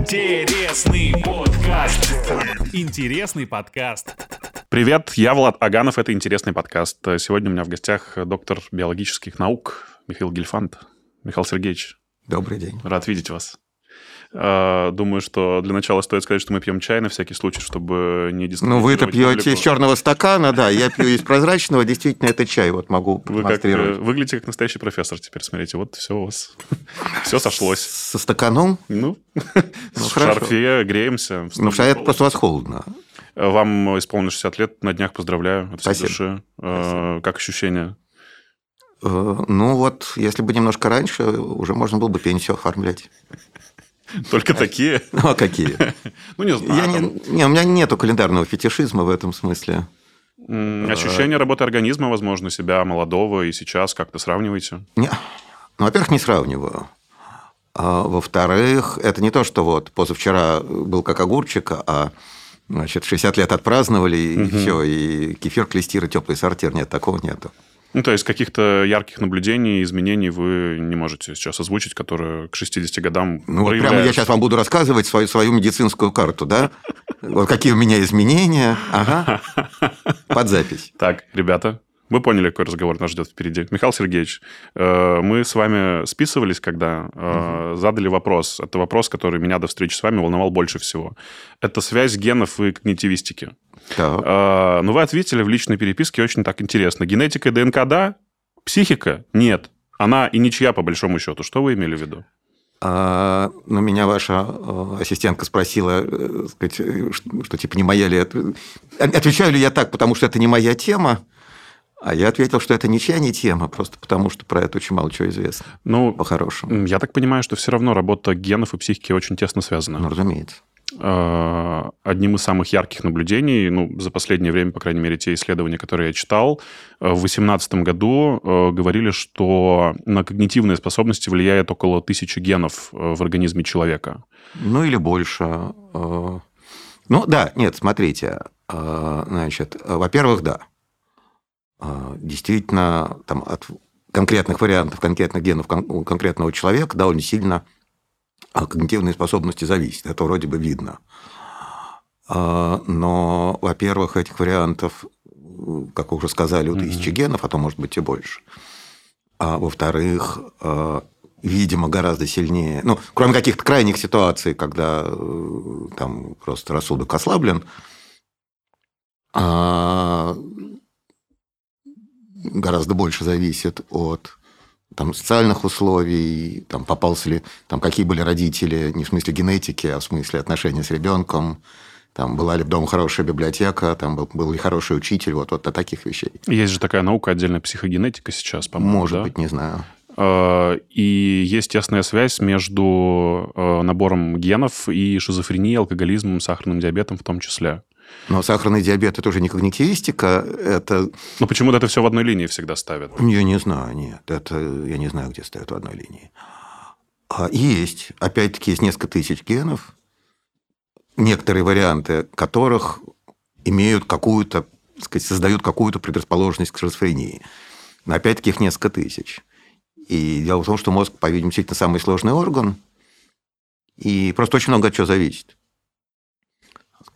Интересный подкаст. Интересный подкаст. Привет, я Влад Аганов, это «Интересный подкаст». Сегодня у меня в гостях доктор биологических наук Михаил Гельфанд. Михаил Сергеевич. Добрый день. Рад видеть вас. А, думаю, что для начала стоит сказать, что мы пьем чай на всякий случай, чтобы не Ну, вы-то пьете из черного стакана, да, я пью из прозрачного. Действительно, это чай, вот могу Вы как, э, выглядите как настоящий профессор теперь, смотрите, вот все у вас, все сошлось. Со стаканом? Ну, ну в шарфе греемся. Ну, это просто вас холодно. Вам исполнилось 60 лет, на днях поздравляю от Спасибо. души. Как ощущения? Э, ну вот, если бы немножко раньше, уже можно было бы пенсию оформлять. Только такие? Ну, а какие? Ну, не знаю. Не, не, у меня нету календарного фетишизма в этом смысле. Ощущение работы организма, возможно, себя молодого и сейчас как-то сравниваете? Не. Ну, во-первых, не сравниваю. А, во-вторых, это не то, что вот позавчера был как огурчик, а значит, 60 лет отпраздновали, и угу. все, и кефир, клестир и теплый сортир. Нет, такого нету. Ну, то есть каких-то ярких наблюдений, изменений вы не можете сейчас озвучить, которые к 60 годам Ну, вот прямо я сейчас вам буду рассказывать свою, свою медицинскую карту, да? Вот какие у меня изменения. Ага. Под запись. Так, ребята, вы поняли, какой разговор нас ждет впереди. Михаил Сергеевич, э, мы с вами списывались, когда угу. задали вопрос. Это вопрос, который меня до встречи с вами волновал больше всего. Это связь генов и когнитивистики. Так. Но ну, вы ответили в личной переписке очень так интересно. Генетика и ДНК – да, психика – нет. Она и ничья, по большому счету. Что вы имели в виду? А, ну, меня ваша э, ассистентка спросила, сказать, что, что типа не моя ли это... Отвечаю ли я так, потому что это не моя тема? А я ответил, что это ничья не тема, просто потому что про это очень мало чего известно. Ну, по-хорошему. Я так понимаю, что все равно работа генов и психики очень тесно связана. Ну, разумеется. А, одним из самых ярких наблюдений, ну, за последнее время, по крайней мере, те исследования, которые я читал, э, в 2018 году э, говорили, что на когнитивные способности влияет около тысячи генов э, в организме человека. Ну, или больше. Ну, да, нет, смотрите. Значит, во-первых, да. Действительно там, от конкретных вариантов, конкретных генов конкретного человека довольно сильно а, когнитивные способности зависят. Это вроде бы видно. А, но, во-первых, этих вариантов, как уже сказали, у тысячи mm-hmm. генов, а то может быть и больше. А во-вторых, видимо, гораздо сильнее, ну, кроме каких-то крайних ситуаций, когда э, там просто рассудок ослаблен, гораздо больше зависит от там, социальных условий, там, попался ли, там, какие были родители, не в смысле генетики, а в смысле отношения с ребенком, там, была ли в дома хорошая библиотека, там, был, был ли хороший учитель, вот, вот о таких вещей. Есть же такая наука, отдельная психогенетика сейчас, по-моему, Может да? быть, не знаю. А, и есть тесная связь между а, набором генов и шизофренией, алкоголизмом, сахарным диабетом в том числе. Но сахарный диабет – это уже не когнитивистика, это… Но почему-то это все в одной линии всегда ставят. Я не знаю, нет. Это я не знаю, где ставят в одной линии. А есть. Опять-таки, есть несколько тысяч генов, некоторые варианты которых имеют какую-то, сказать, создают какую-то предрасположенность к шизофрении. Но опять-таки их несколько тысяч. И дело в том, что мозг, по-видимому, действительно самый сложный орган, и просто очень много от чего зависит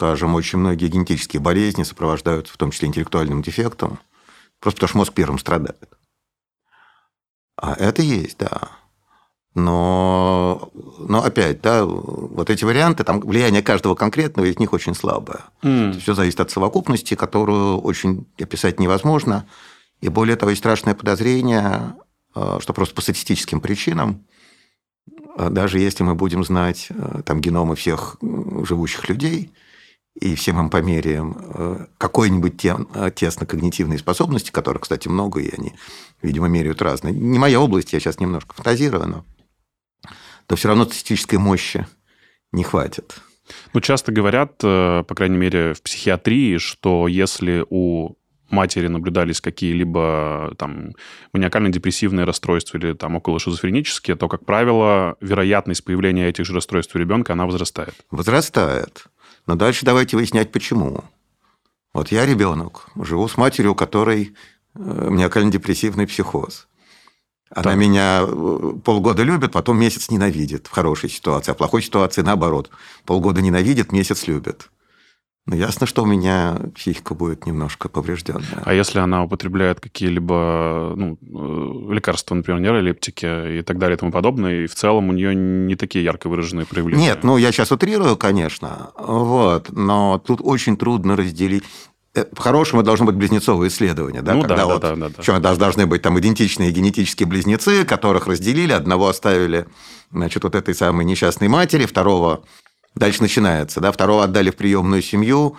скажем, очень многие генетические болезни сопровождаются в том числе интеллектуальным дефектом, просто потому что мозг первым страдает. А это есть, да. Но, но опять, да, вот эти варианты, там влияние каждого конкретного из них очень слабое. Mm. Все зависит от совокупности, которую очень описать невозможно. И более того, есть страшное подозрение, э, что просто по статистическим причинам, э, даже если мы будем знать э, там, геномы всех живущих людей, и всем им померяем э, какой-нибудь тем, э, тесно-когнитивной способности, которых, кстати, много, и они, видимо, меряют разные. Не моя область, я сейчас немножко фантазирую, но то все равно статистической мощи не хватит. Ну, часто говорят, э, по крайней мере, в психиатрии, что если у матери наблюдались какие-либо там маниакально-депрессивные расстройства или там около шизофренические, то, как правило, вероятность появления этих же расстройств у ребенка, она возрастает. Возрастает. Но дальше давайте выяснять, почему. Вот я ребенок, живу с матерью, у которой э, маниакально-депрессивный психоз. Она Так. меня э, полгода любит, потом месяц ненавидит в хорошей ситуации, а в плохой ситуации наоборот. Полгода ненавидит, месяц любит. Ну, ясно, что у меня психика будет немножко поврежденная. А если она употребляет какие-либо ну, э, лекарства, например, нейролептики и так далее и тому подобное, и в целом у нее не такие ярко выраженные проявления? Нет, ну я сейчас утрирую, конечно, вот, но тут очень трудно разделить. Э, По-хорошему должно быть близнецовое исследование, да, Ну когда да, да, вот, да, да, да. причем даже должны быть там идентичные генетические близнецы, которых разделили, одного оставили, значит, вот этой самой несчастной матери, второго дальше начинается, да, второго отдали в приемную семью,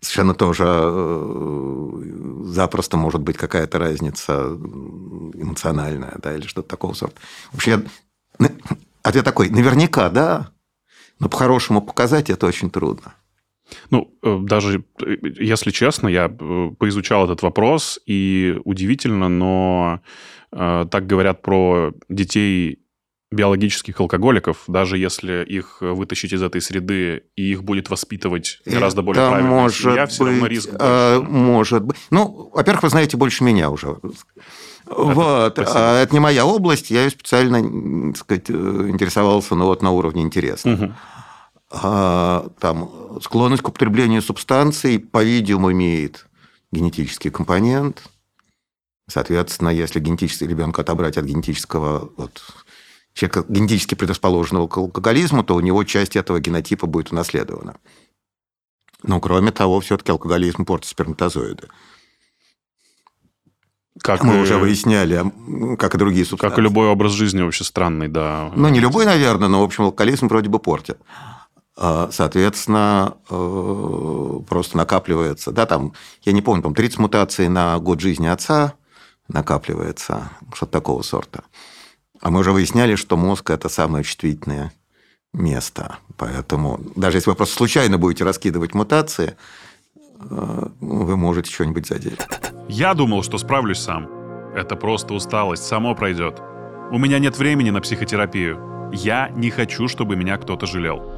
совершенно тоже э, запросто может быть какая-то разница эмоциональная, да, или что-то такого сорта. В общем, я... ответ такой, наверняка, да, но по-хорошему показать это очень трудно. Ну, э, даже, э, если честно, я поизучал этот вопрос, и удивительно, но так говорят про детей биологических алкоголиков, даже если их вытащить из этой среды, и их будет воспитывать гораздо более Это правильная может семья, все равно быть, риск э, больше. может быть. Ну, во-первых, вы знаете больше меня уже. Вот. спасибо. А это не моя область, я ее специально, так сказать, э, интересовался ну, вот, на уровне интереса. Мгм. А, там, склонность к употреблению субстанций, по-видимому, имеет генетический компонент. Соответственно, если генетический ребенка отобрать от генетического вот, человека, генетически предрасположенного к алкоголизму, то у него часть этого генотипа будет унаследована. Но, кроме того, все-таки алкоголизм портит сперматозоиды. Как, Мы и- уже выясняли, м, как и другие субстанции. как и любой образ жизни вообще странный, да. Ну, не любой, наверное, но, в общем, алкоголизм вроде бы портит. А, Соответственно, э, просто накапливается. Да, там, я не помню, там 30 мутаций на год жизни отца накапливается, что-то такого сорта. А мы уже выясняли, что мозг – это самое чувствительное место. Поэтому даже если вы просто случайно будете раскидывать мутации, э, вы можете что-нибудь задеть. Я думал, что справлюсь сам. Это просто усталость, само пройдет. У меня нет времени на психотерапию. Я не хочу, чтобы меня кто-то жалел.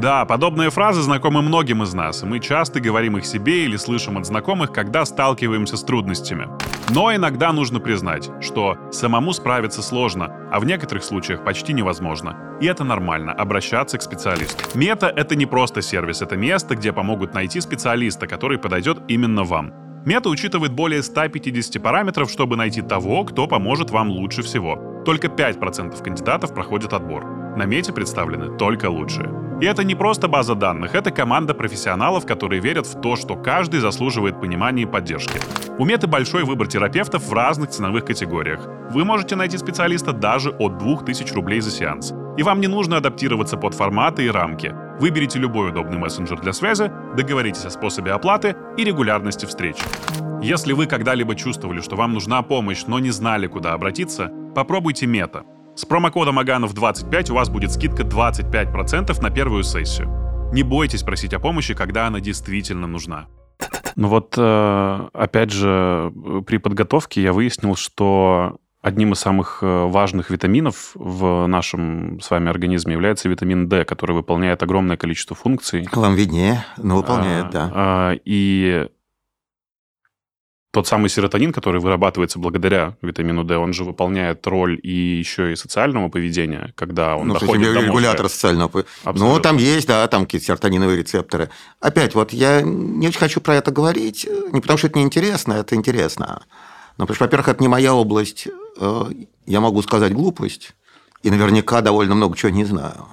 Да, подобные фразы знакомы многим из нас, и мы часто говорим их себе или слышим от знакомых, когда сталкиваемся с трудностями. Но иногда нужно признать, что самому справиться сложно, а в некоторых случаях почти невозможно. И это нормально, обращаться к специалисту. Мета — это не просто сервис, это место, где помогут найти специалиста, который подойдет именно вам. Мета учитывает более 150 параметров, чтобы найти того, кто поможет вам лучше всего. Только 5% кандидатов проходят отбор. На Мете представлены только лучшие. И это не просто база данных, это команда профессионалов, которые верят в то, что каждый заслуживает понимания и поддержки. У Меты большой выбор терапевтов в разных ценовых категориях. Вы можете найти специалиста даже от 2000 рублей за сеанс. И вам не нужно адаптироваться под форматы и рамки. Выберите любой удобный мессенджер для связи, договоритесь о способе оплаты и регулярности встреч. Если вы когда-либо чувствовали, что вам нужна помощь, но не знали, куда обратиться, попробуйте Мета. С промокодом Аганов25 у вас будет скидка 25% на первую сессию. Не бойтесь просить о помощи, когда она действительно нужна. Ну вот, э, опять же, при подготовке я выяснил, что одним из самых э, важных витаминов в нашем с вами организме является витамин D, который выполняет огромное количество функций. Вам виднее, но выполняет, А, да. а, И тот самый серотонин, который вырабатывается благодаря витамину D, он же выполняет роль и еще и социального поведения, когда он ну, кстати, доходит до мозга. регулятор социального... пов- Ну, там есть, да, там какие-то серотониновые рецепторы. Опять, вот я не очень хочу про это говорить, не потому что это неинтересно, это интересно. Но, потому что, во-первых, это не моя область, э, я могу сказать глупость, и наверняка довольно много чего не знаю.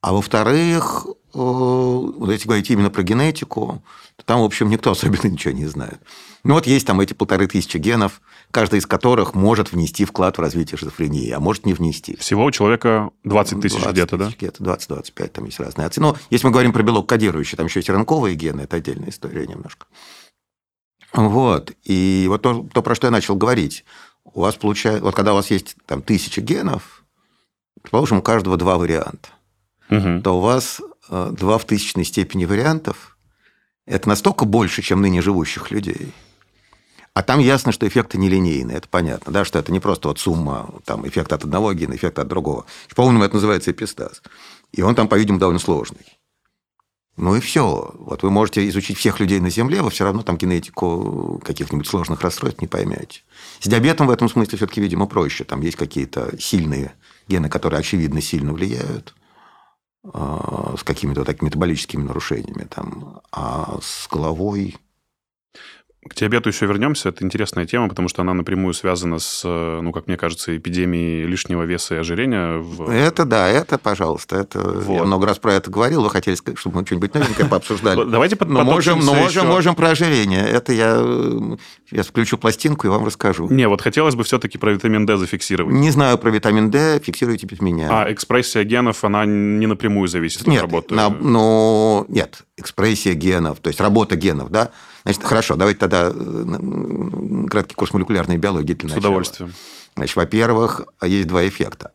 А во-вторых, э, вот если говорить именно про генетику, то там, в общем, никто особенно ничего не знает. Ну, вот есть там эти полторы тысячи генов, каждый из которых может внести вклад в развитие шизофрении, а может не внести. Всего у человека 20 тысяч 20 где-то, да? тысяч Где-то 20-25, там есть разные оценки. Но если мы говорим про белок кодирующий, там еще есть ранковые гены, это отдельная история немножко. Вот. И вот то, то, про что я начал говорить. У вас получается, вот когда у вас есть там тысяча генов, предположим, у каждого два варианта, Мгм. то у вас э, два в тысячной степени вариантов. Это настолько больше, чем ныне живущих людей. А там ясно, что эффекты нелинейные, это понятно, да, что это не просто вот сумма, там, эффект от одного гена, эффект от другого. По-умному это называется эпистаз. И он там, по-видимому, довольно сложный. Ну и все. Вот вы можете изучить всех людей на Земле, вы все равно там генетику каких-нибудь сложных расстройств не поймете. С диабетом в этом смысле все-таки, видимо, проще. Там есть какие-то сильные гены, которые, очевидно, сильно влияют с какими-то такими метаболическими нарушениями. Там. А с головой к диабету еще вернемся. Это интересная тема, потому что она напрямую связана с, э, ну, как мне кажется, эпидемией лишнего веса и ожирения. В... Это да, это, пожалуйста. Это... Вот. Я много раз про это говорил. Вы хотели, чтобы мы что-нибудь новенькое пообсуждали. Давайте но можем, но можем, можем про ожирение. Это я, я включу пластинку и вам расскажу. Не, вот хотелось бы все-таки про витамин D зафиксировать. Не знаю про витамин D, фиксируйте без меня. А экспрессия генов, она не напрямую зависит нет, от работы? На, ну, нет, экспрессия генов, то есть работа генов, да, Значит, хорошо, давайте тогда э, краткий курс молекулярной биологии для начала. С удовольствием. Значит, во-первых, есть два эффекта.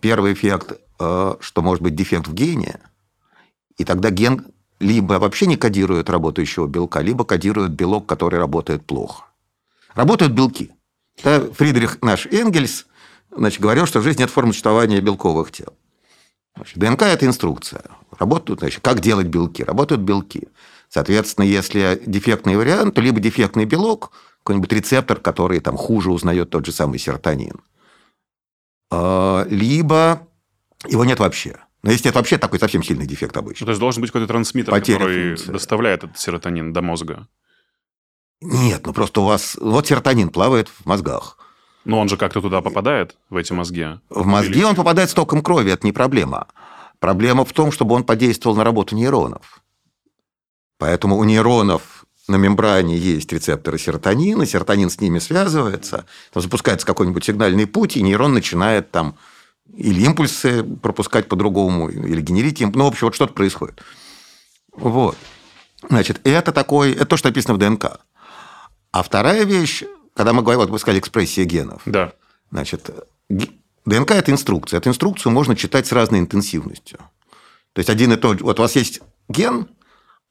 Первый эффект, э, что может быть дефект в гене, и тогда ген либо вообще не кодирует работающего белка, либо кодирует белок, который работает плохо. Работают белки. Да, Фридрих наш Энгельс значит, говорил, что в жизни нет формы существования белковых тел. Значит, ДНК – это инструкция. Работают, значит, как делать белки? Работают белки. Соответственно, если дефектный вариант, то либо дефектный белок, какой-нибудь рецептор, который там хуже узнает тот же самый серотонин, а, либо его нет вообще. Но если нет вообще, такой совсем сильный дефект обычно. Ну, то есть должен быть какой-то трансмиттер, Потеря который функции. доставляет этот серотонин до мозга. Нет, ну просто у вас... Вот серотонин плавает в мозгах. Но он же как-то туда попадает, в эти мозги? В мозги Или... он попадает с током крови, это не проблема. Проблема в том, чтобы он подействовал на работу нейронов. Поэтому у нейронов на мембране есть рецепторы серотонина, серотонин с ними связывается, там запускается какой-нибудь сигнальный путь, и нейрон начинает там или импульсы пропускать по-другому, или генерить им. Ну, в общем, вот что-то происходит. Вот. Значит, это такой, это то, что написано в ДНК. А вторая вещь, когда мы говорим, вот вы сказали, экспрессия генов. Да. Значит, ДНК – это инструкция. Эту инструкцию можно читать с разной интенсивностью. То есть, один и тот вот у вас есть ген,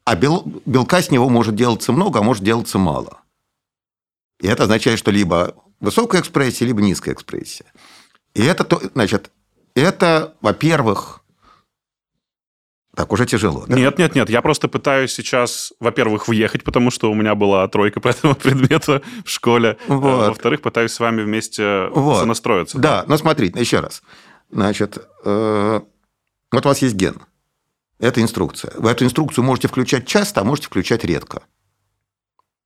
а бел, белка с него может делаться много, а может делаться мало. И это означает, что либо высокая экспрессия, либо низкая экспрессия. И это, значит, это, во-первых, так уже тяжело. Да? Нет, нет, нет. Я просто пытаюсь сейчас, во-первых, въехать, потому что у меня была тройка по этому предмету в школе. А вот. Во-вторых, пытаюсь с вами вместе вот. сонастроиться. Да, но смотрите, еще раз. Значит, э, вот у вас есть ген. Это инструкция. Вы эту инструкцию можете включать часто, а можете включать редко.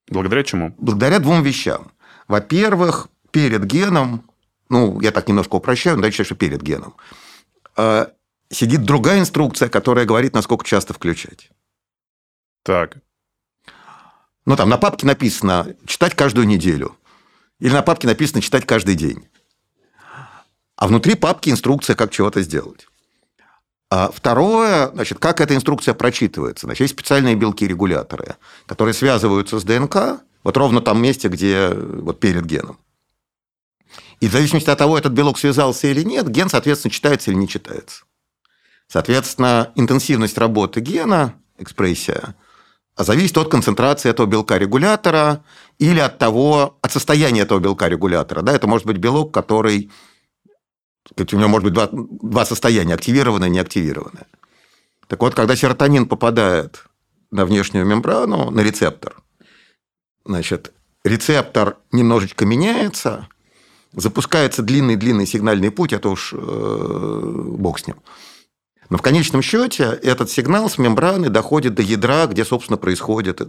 Благодаря чему? Благодаря двум вещам. Во-первых, перед геном, ну, я так немножко упрощаю, но дальше, что перед геном, э, сидит другая инструкция, которая говорит, насколько часто включать. Так. Ну, там на папке написано читать каждую неделю. Или на папке написано читать каждый день. А внутри папки инструкция, как чего-то сделать. А второе, значит, как эта инструкция прочитывается. Значит, есть специальные белки-регуляторы, которые связываются с ДНК, вот ровно там месте, где вот перед геном. И в зависимости от того, этот белок связался или нет, ген, соответственно, читается или не читается. Соответственно, интенсивность работы гена, экспрессия, зависит от концентрации этого белка-регулятора или от того, от состояния этого белка-регулятора. Да, это может быть белок, который у него может быть два, два состояния, активированное и неактивированное. Так вот, когда серотонин попадает на внешнюю мембрану, на рецептор, значит, рецептор немножечко меняется, запускается длинный-длинный сигнальный путь, это уж э, бог с ним. Но в конечном счете этот сигнал с мембраны доходит до ядра, где, собственно, происходит э,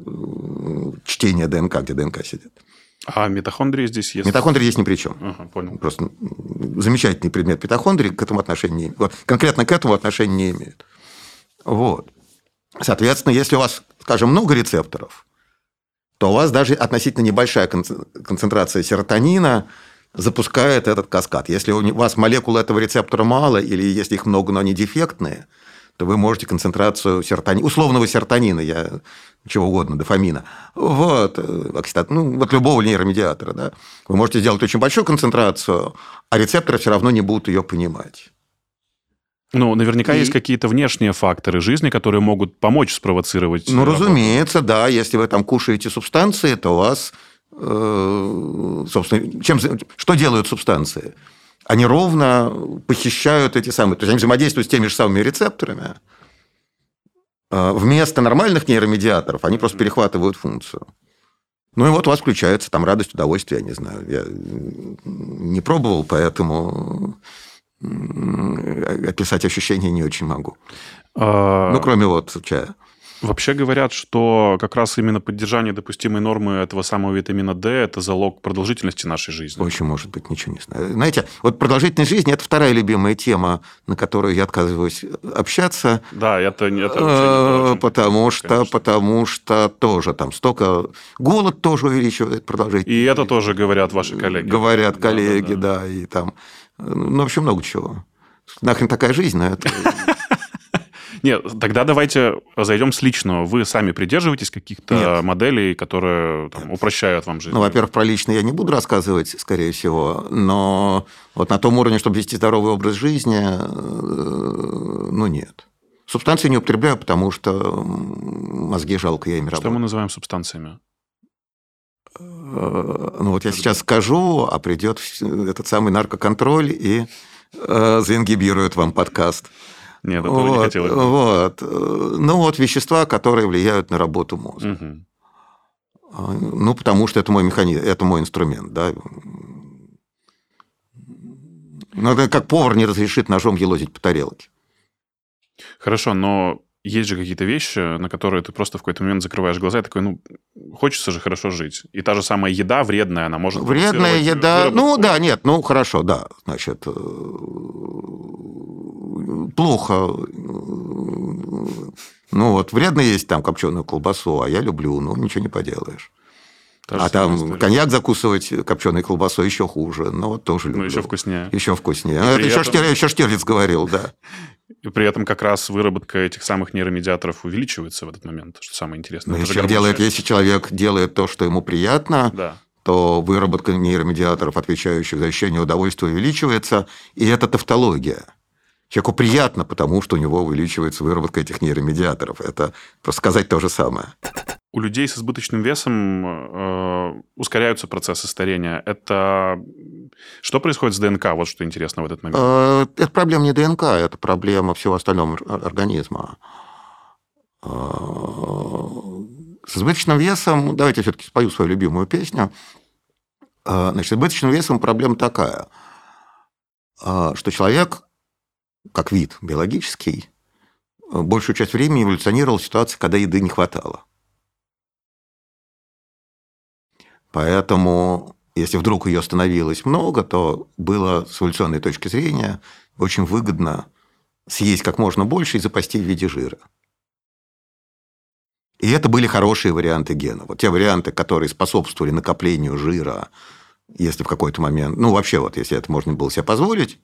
чтение ДНК, где ДНК сидит. А митохондрии здесь есть? Митохондрии здесь ни при чем. Ага, понял. Просто замечательный предмет митохондрии к этому отношения не Конкретно к этому отношения не имеют. Вот. Соответственно, если у вас, скажем, много рецепторов, то у вас даже относительно небольшая концентрация серотонина запускает этот каскад. Если у вас молекул этого рецептора мало, или если их много, но они дефектные, то вы можете концентрацию серотонина, условного серотонина, я чего угодно, дофамина, вот, э, окситат, ну, вот любого нейромедиатора, да, вы можете сделать очень большую концентрацию, а рецепторы все равно не будут ее понимать. Ну, наверняка и... есть какие-то внешние факторы жизни, которые могут помочь спровоцировать. Ну, работу. разумеется, да. Если вы там кушаете субстанции, то у вас, э, собственно, чем, что делают субстанции? Они ровно похищают эти самые, то есть они взаимодействуют с теми же самыми рецепторами, вместо нормальных нейромедиаторов они просто перехватывают функцию. Ну и вот у вас включается там радость, удовольствие, я не знаю. Я не пробовал, поэтому описать ощущения не очень могу. А... Ну, кроме вот чая. Вообще говорят, что как раз именно поддержание допустимой нормы этого самого витамина D – это залог продолжительности нашей жизни. Очень может быть, ничего не знаю. Знаете, вот продолжительность жизни – это вторая любимая тема, на которую я отказываюсь общаться. Да, это, это не потому что, конечно. потому что тоже там столько... Голод тоже увеличивает продолжительность. И это тоже говорят ваши коллеги. Говорят коллеги, да, да, да. и там... Ну, в общем, много чего. Нахрен такая жизнь, но это... Нет, тогда давайте зайдем с личного. Вы сами придерживаетесь каких-то Нет. моделей, которые там, упрощают вам жизнь? Ну, во-первых, про личное я не буду рассказывать, скорее всего, но вот на том уровне, чтобы вести здоровый образ жизни, э, ну, нет. Субстанции не употребляю, потому что мозги жалко, я ими работаю. Что мы называем субстанциями? Э, ну, вот я сейчас скажу, а придет этот самый наркоконтроль и э, заингибирует вам подкаст. Нет, этого вот, не хотелось. Вот. Ну, вот вещества, которые влияют на работу мозга. Угу. Ну, потому что это мой механизм, это мой инструмент, да. Ну, как повар не разрешит ножом елозить по тарелке. Хорошо, но есть же какие-то вещи, на которые ты просто в какой-то момент закрываешь глаза и такой, ну, хочется же хорошо жить. И та же самая еда вредная, она может... Вредная еда, ну да, нет, ну хорошо, да, значит, э, плохо. Ну вот, вредно есть там копченую колбасу, а я люблю, ну ничего не поделаешь. Та а там история. коньяк закусывать копченой колбасой еще хуже. Ну, вот тоже люблю. Ну, еще вкуснее. Еще вкуснее. Это этом... еще, Штирлиц, еще Штирлиц говорил, да. И при этом как раз выработка этих самых нейромедиаторов увеличивается в этот момент, что самое интересное. Но если, делает, если человек делает то, что ему приятно, да. то выработка нейромедиаторов, отвечающих за ощущение удовольствия, увеличивается, и это тавтология. Человеку приятно, потому что у него увеличивается выработка этих нейромедиаторов. Это просто сказать то же самое. У людей с избыточным весом э, ускоряются процессы старения. Это что происходит с ДНК? Вот что интересно в этот момент. Э, это проблема не ДНК, это проблема всего остального организма. Э, с избыточным весом, давайте все-таки спою свою любимую песню. Э, значит, с избыточным весом проблема такая, что человек как вид биологический, большую часть времени эволюционировал в ситуации, когда еды не хватало. Поэтому, если вдруг ее становилось много, то было с эволюционной точки зрения очень выгодно съесть как можно больше и запасти в виде жира. И это были хорошие варианты гена. Вот те варианты, которые способствовали накоплению жира, если в какой-то момент, ну вообще вот, если это можно было себе позволить,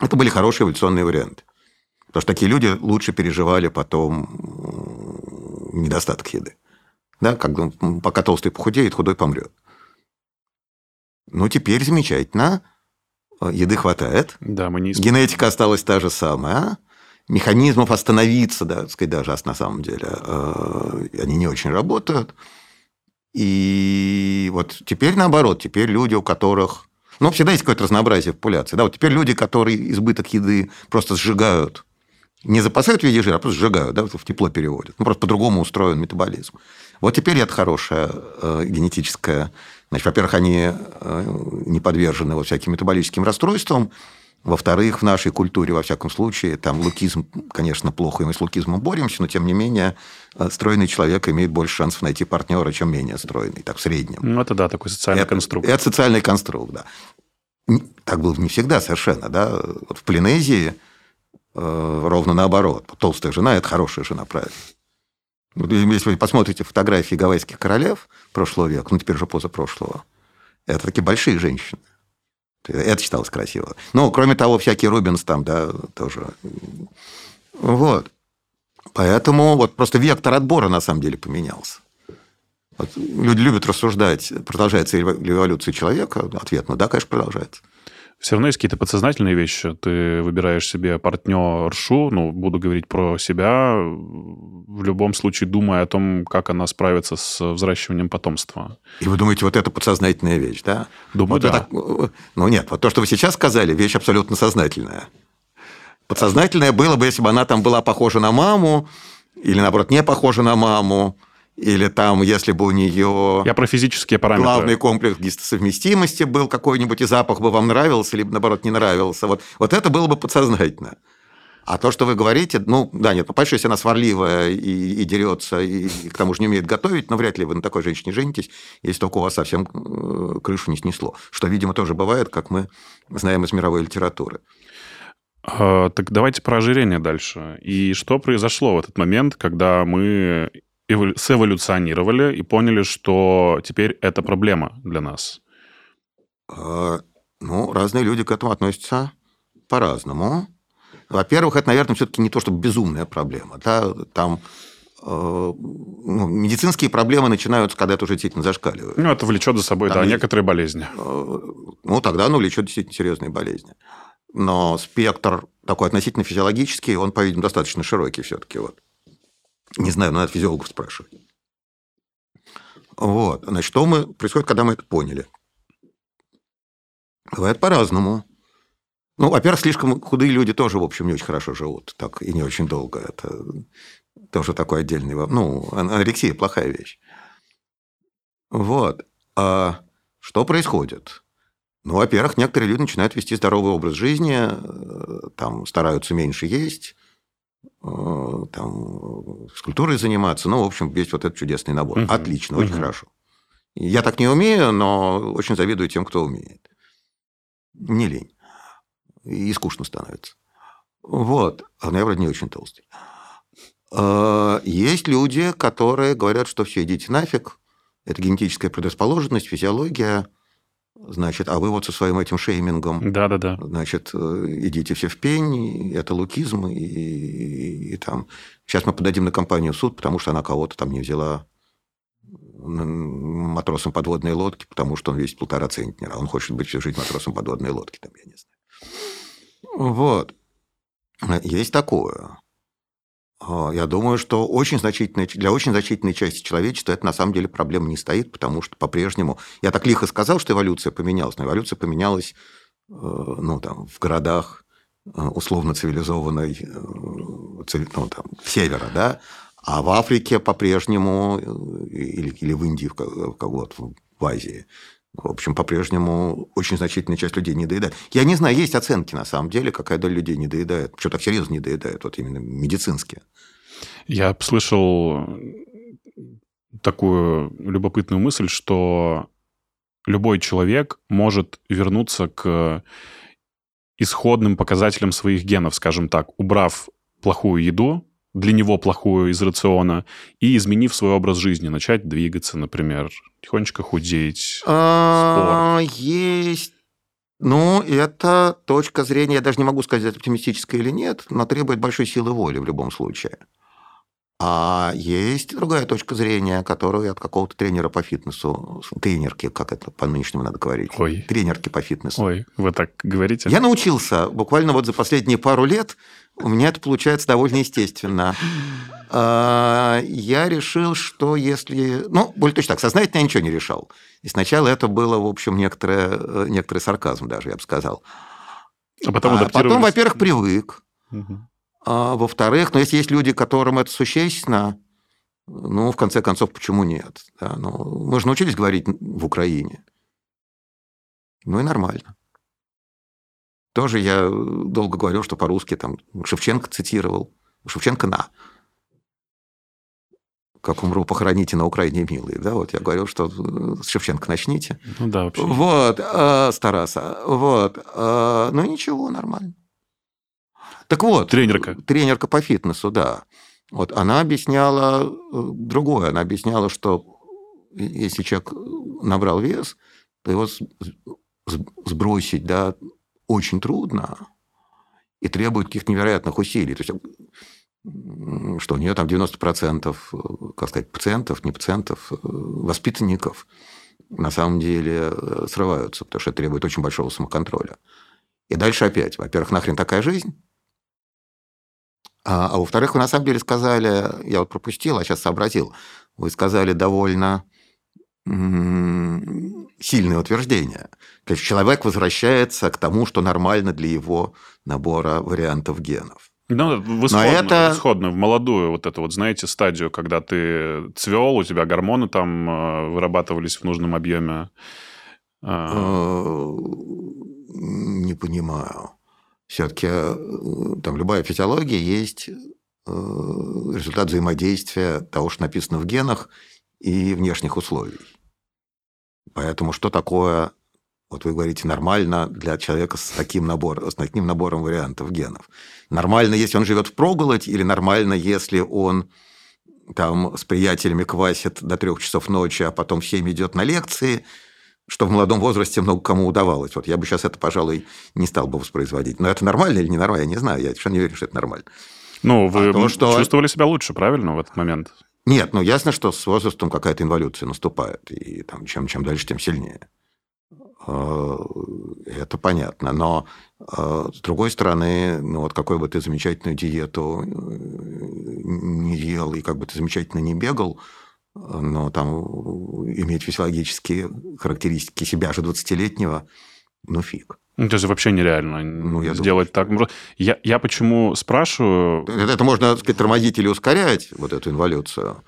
это были хорошие эволюционные варианты. Потому что такие люди лучше переживали потом недостаток еды. Да, как, пока толстый похудеет, худой помрет. Ну, теперь замечательно. Еды хватает. Да, мы не Генетика осталась та же самая. Механизмов остановиться, да, сказать, даже на самом деле, э, они не очень работают. И вот теперь наоборот, теперь люди, у которых но всегда есть какое-то разнообразие в популяции. Да, вот теперь люди, которые избыток еды просто сжигают, не запасают в виде жира, а просто сжигают, да, в тепло переводят. Ну, просто по-другому устроен метаболизм. Вот теперь это хорошая э, генетическая... Значит, во-первых, они э, не подвержены вот всяким метаболическим расстройствам, во-вторых, в нашей культуре, во всяком случае, там лукизм, конечно, плохо, и мы с лукизмом боремся, но тем не менее э, стройный человек имеет больше шансов найти партнера, чем менее стройный, так в среднем. Ну, это да, такой социальный это, конструкт. Это социальный конструкт, да. Так было не всегда совершенно, да. Вот в Полинезии э, ровно наоборот. Толстая жена – это хорошая жена, правильно. Если вы посмотрите фотографии гавайских королев прошлого века, ну, теперь уже позапрошлого, это такие большие женщины. Это считалось красиво. Ну, кроме того, всякий Рубинс там, да, тоже. Вот. Поэтому вот просто вектор отбора на самом деле поменялся. Вот люди любят рассуждать, продолжается ли эволюция человека. Ответ, ну да, конечно, продолжается все равно есть какие-то подсознательные вещи. Ты выбираешь себе партнершу, ну, буду говорить про себя, в любом случае думая о том, как она справится с взращиванием потомства. И вы думаете, вот это подсознательная вещь, да? Думаю, вот да. Это... Ну, нет, вот то, что вы сейчас сказали, вещь абсолютно сознательная. Подсознательная было бы, если бы она там была похожа на маму, или, наоборот, не похожа на маму, или там, если бы у нее... Я про физические параметры. Главный комплекс гистосовместимости был какой-нибудь, и запах бы вам нравился, либо, наоборот, не нравился. Вот, вот это было бы подсознательно. А то, что вы говорите, ну, да, нет, ну, понятно, если она сварливая и, и дерется, и, и к тому же не умеет готовить, но вряд ли вы на такой женщине женитесь, если только у вас совсем э, крышу не снесло. Что, видимо, тоже бывает, как мы знаем из мировой литературы. А, так давайте про ожирение дальше. И что произошло в этот момент, когда мы сэволюционировали и поняли, что теперь это проблема для нас? А, ну, разные люди к этому относятся по-разному. Во-первых, это, наверное, все-таки не то, чтобы безумная проблема. Да? Там э, ну, медицинские проблемы начинаются, когда это уже действительно зашкаливает. Ну, это влечет за собой, Там да, есть... некоторые болезни. Э, ну, тогда оно влечет действительно серьезные болезни. Но спектр такой относительно физиологический, он, по-видимому, достаточно широкий все-таки. Вот. Не знаю, надо физиологов спрашивать. Вот. Значит, что мы, происходит, когда мы это поняли? Бывает по-разному. Ну, во-первых, слишком худые люди тоже, в общем, не очень хорошо живут, так и не очень долго. Это тоже такой отдельный. Ну, анорексия – плохая вещь. Вот. А что происходит? Ну, во-первых, некоторые люди начинают вести здоровый образ жизни, э, там стараются меньше есть, там, скульптурой заниматься. Ну, в общем, весь вот этот чудесный набор. Угу. Отлично, очень угу. хорошо. Я так не умею, но очень завидую тем, кто умеет. Не лень. И скучно становится. Вот. А я вроде не очень толстый. Э, есть люди, которые говорят, что все, идите нафиг. Это генетическая предрасположенность, физиология – Значит, а вы вот со своим этим шеймингом, да-да-да, значит, э, идите все в пень, это лукизм, и, и, и там сейчас мы подадим на компанию в суд, потому что она кого-то там не взяла матросом подводной лодки, потому что он весит полтора центнера, он хочет быть всю жизнь матросом подводной лодки, там, я не знаю. Вот. Есть такое. А, я думаю, что очень значительной, для очень значительной части человечества это на самом деле проблема не стоит, потому что по-прежнему... Я так лихо сказал, что эволюция поменялась, но эволюция поменялась э, ну, там, в городах э, условно цивилизованной э, ну, там, севера, да, а в Африке по-прежнему, или, или в Индии, как, вот, в Азии, в общем, по-прежнему очень значительная часть людей не доедает. Я не знаю, есть оценки на самом деле, какая доля людей не доедает. Что так серьезно не доедает, вот именно медицинские. Я слышал такую любопытную мысль, что любой человек может вернуться к исходным показателям своих генов, скажем так, убрав плохую еду, для него плохую из рациона, и изменив свой образ жизни, начать двигаться, например, тихонечко худеть, а. Есть ну, это точка зрения, я даже не могу сказать, оптимистическая или нет, но требует большой силы воли в любом случае. А есть другая точка зрения, которую от какого-то тренера по фитнесу, тренерки, как это по нынешнему надо говорить, Ой. тренерки по фитнесу. Ой, вы так говорите? Я научился буквально вот за последние пару лет у меня это получается довольно естественно. А, я решил, что если... Ну, более точно так, сознательно я ничего не решал. И сначала это было, в общем, некоторое, некоторый сарказм даже, я бы сказал. А потом а потом, во-первых, привык. Угу. А, во-вторых, ну, если есть люди, которым это существенно, ну, в конце концов, почему нет? Да, ну, мы же научились говорить в Украине. Ну и нормально. Тоже я долго говорил, что по-русски там Шевченко цитировал. Шевченко на. Как умру, похороните на Украине, милые. Да, вот я говорил, что с Шевченко начните. Ну да, вообще. Вот, э, с Тараса. Вот. Э, ну ничего, нормально. Так вот. Тренерка. Тренерка по фитнесу, да. Вот она объясняла э, другое. Она объясняла, что если человек набрал вес, то его сбросить, да, очень трудно и требует каких-то невероятных усилий. То есть, что у нее там 90%, как сказать, пациентов, не пациентов, э, воспитанников на самом деле э, срываются, потому что это требует очень большого самоконтроля. И дальше опять, во-первых, нахрен такая жизнь, а, а во-вторых, вы на самом деле сказали, я вот пропустил, а сейчас сообразил, вы сказали довольно сильное утверждение. То есть человек возвращается к тому, что нормально для его набора вариантов генов. Ну, в исходную, это... в исходную, в молодую вот эту вот, знаете, стадию, когда ты цвел, у тебя гормоны там э, вырабатывались в нужном объеме. А. Э, не понимаю. Все-таки э, там любая физиология есть результат взаимодействия того, что написано в генах и внешних условий. Поэтому что такое вот вы говорите, нормально для человека с таким набором, с таким набором вариантов генов. Нормально, если он живет в проголодь, или нормально, если он там с приятелями квасит до трех часов ночи, а потом в 7 идет на лекции, что в молодом возрасте много кому удавалось. Вот я бы сейчас это, пожалуй, не стал бы воспроизводить. Но это нормально или не нормально, я не знаю. Я совершенно не верю, что это нормально. Ну, вы а то, что... чувствовали себя лучше, правильно, в этот момент? Нет, ну ясно, что с возрастом какая-то инволюция наступает. И там, чем, чем дальше, тем сильнее. Э, это понятно. Но, э, с другой стороны, ну вот какой бы ты замечательную диету э, не ел и как бы ты замечательно не бегал, но там иметь физиологические характеристики себя же 20-летнего, ну фиг. Ну, то есть вообще нереально ну, я сделать думаю, так. Я, я почему спрашиваю... Это, это можно, так сказать, тормозить или ускорять, вот эту инволюцию.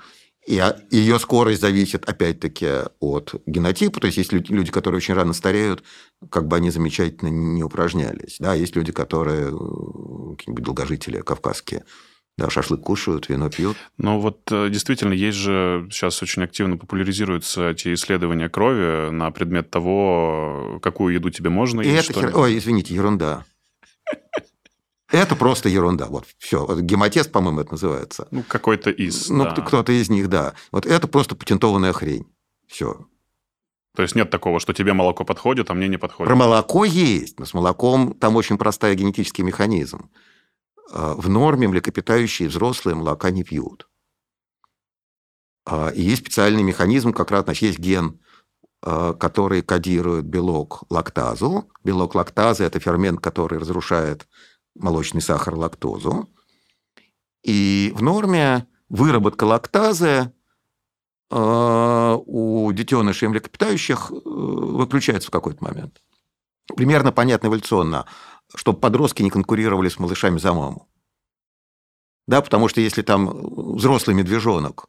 И ее скорость зависит, опять-таки, от генотипа. То есть, есть люди, которые очень рано стареют, как бы они замечательно не упражнялись. Да, есть люди, которые, э, какие-нибудь долгожители кавказские, да, шашлык кушают, вино пьют. Ну вот э, действительно, есть же сейчас очень активно популяризируются эти исследования крови на предмет того, какую еду тебе можно. И, и это хер... Ой, извините, ерунда. Это просто ерунда. Вот все. Вот гематест, по-моему, это называется. Ну, какой-то из. Ну, да. кто-то из них, да. Вот это просто патентованная хрень. Все. То есть нет такого, что тебе молоко подходит, а мне не подходит. Про молоко есть, но с молоком там очень простой генетический механизм. А, в норме млекопитающие взрослые молока не пьют. А, и есть специальный механизм, как раз значит, есть ген, а, который кодирует белок лактазу. Белок лактазы – это фермент, который разрушает молочный сахар, лактозу. И в норме выработка лактазы у детенышей млекопитающих э, выключается в какой-то момент. Примерно понятно эволюционно, чтобы подростки не конкурировали с малышами за маму. Да, потому что если там взрослый медвежонок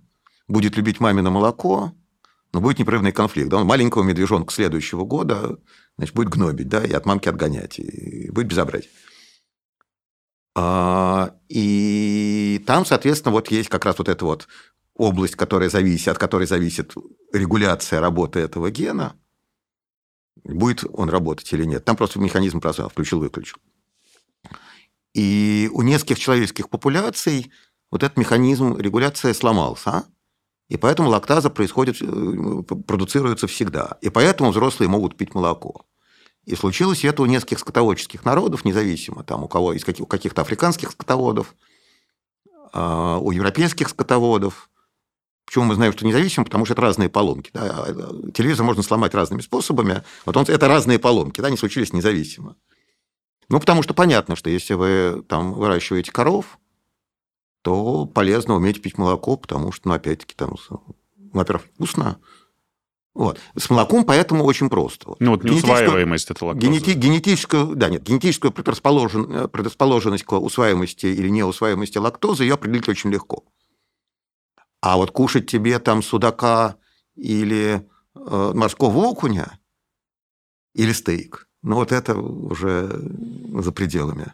будет любить мамино молоко, ну, будет непрерывный конфликт. Да? Он маленького медвежонка следующего года значит, будет гнобить, да, и от мамки отгонять, и будет безобразие. А, и там, соответственно, вот есть как раз вот эта вот область, которая зависит, от которой зависит регуляция работы этого гена, будет он работать или нет. Там просто механизм просто включил-выключил. И у нескольких человеческих популяций вот этот механизм регуляции сломался, и поэтому лактаза происходит, э, продуцируется всегда. И поэтому взрослые могут пить молоко. И случилось это у нескольких скотоводческих народов, независимо, там, у кого из каких, у каких-то африканских скотоводов, а, у европейских скотоводов. Почему мы знаем, что независимо? Потому что это разные поломки. Да? Телевизор можно сломать разными способами. Вот он, это разные поломки, да, они случились независимо. Ну, потому что понятно, что если вы там выращиваете коров, то полезно уметь пить молоко, потому что, ну, опять-таки, там, во-первых, вкусно, вот. С молоком поэтому очень просто. Ну, вот неусваиваемость это лактозы. Генети, генетическую, да, нет, генетическую предрасположен, предрасположенность к усваиваемости или неусваиваемости лактозы ее определить очень легко. А вот кушать тебе там судака или э, морского окуня или стейк, ну вот это уже за пределами.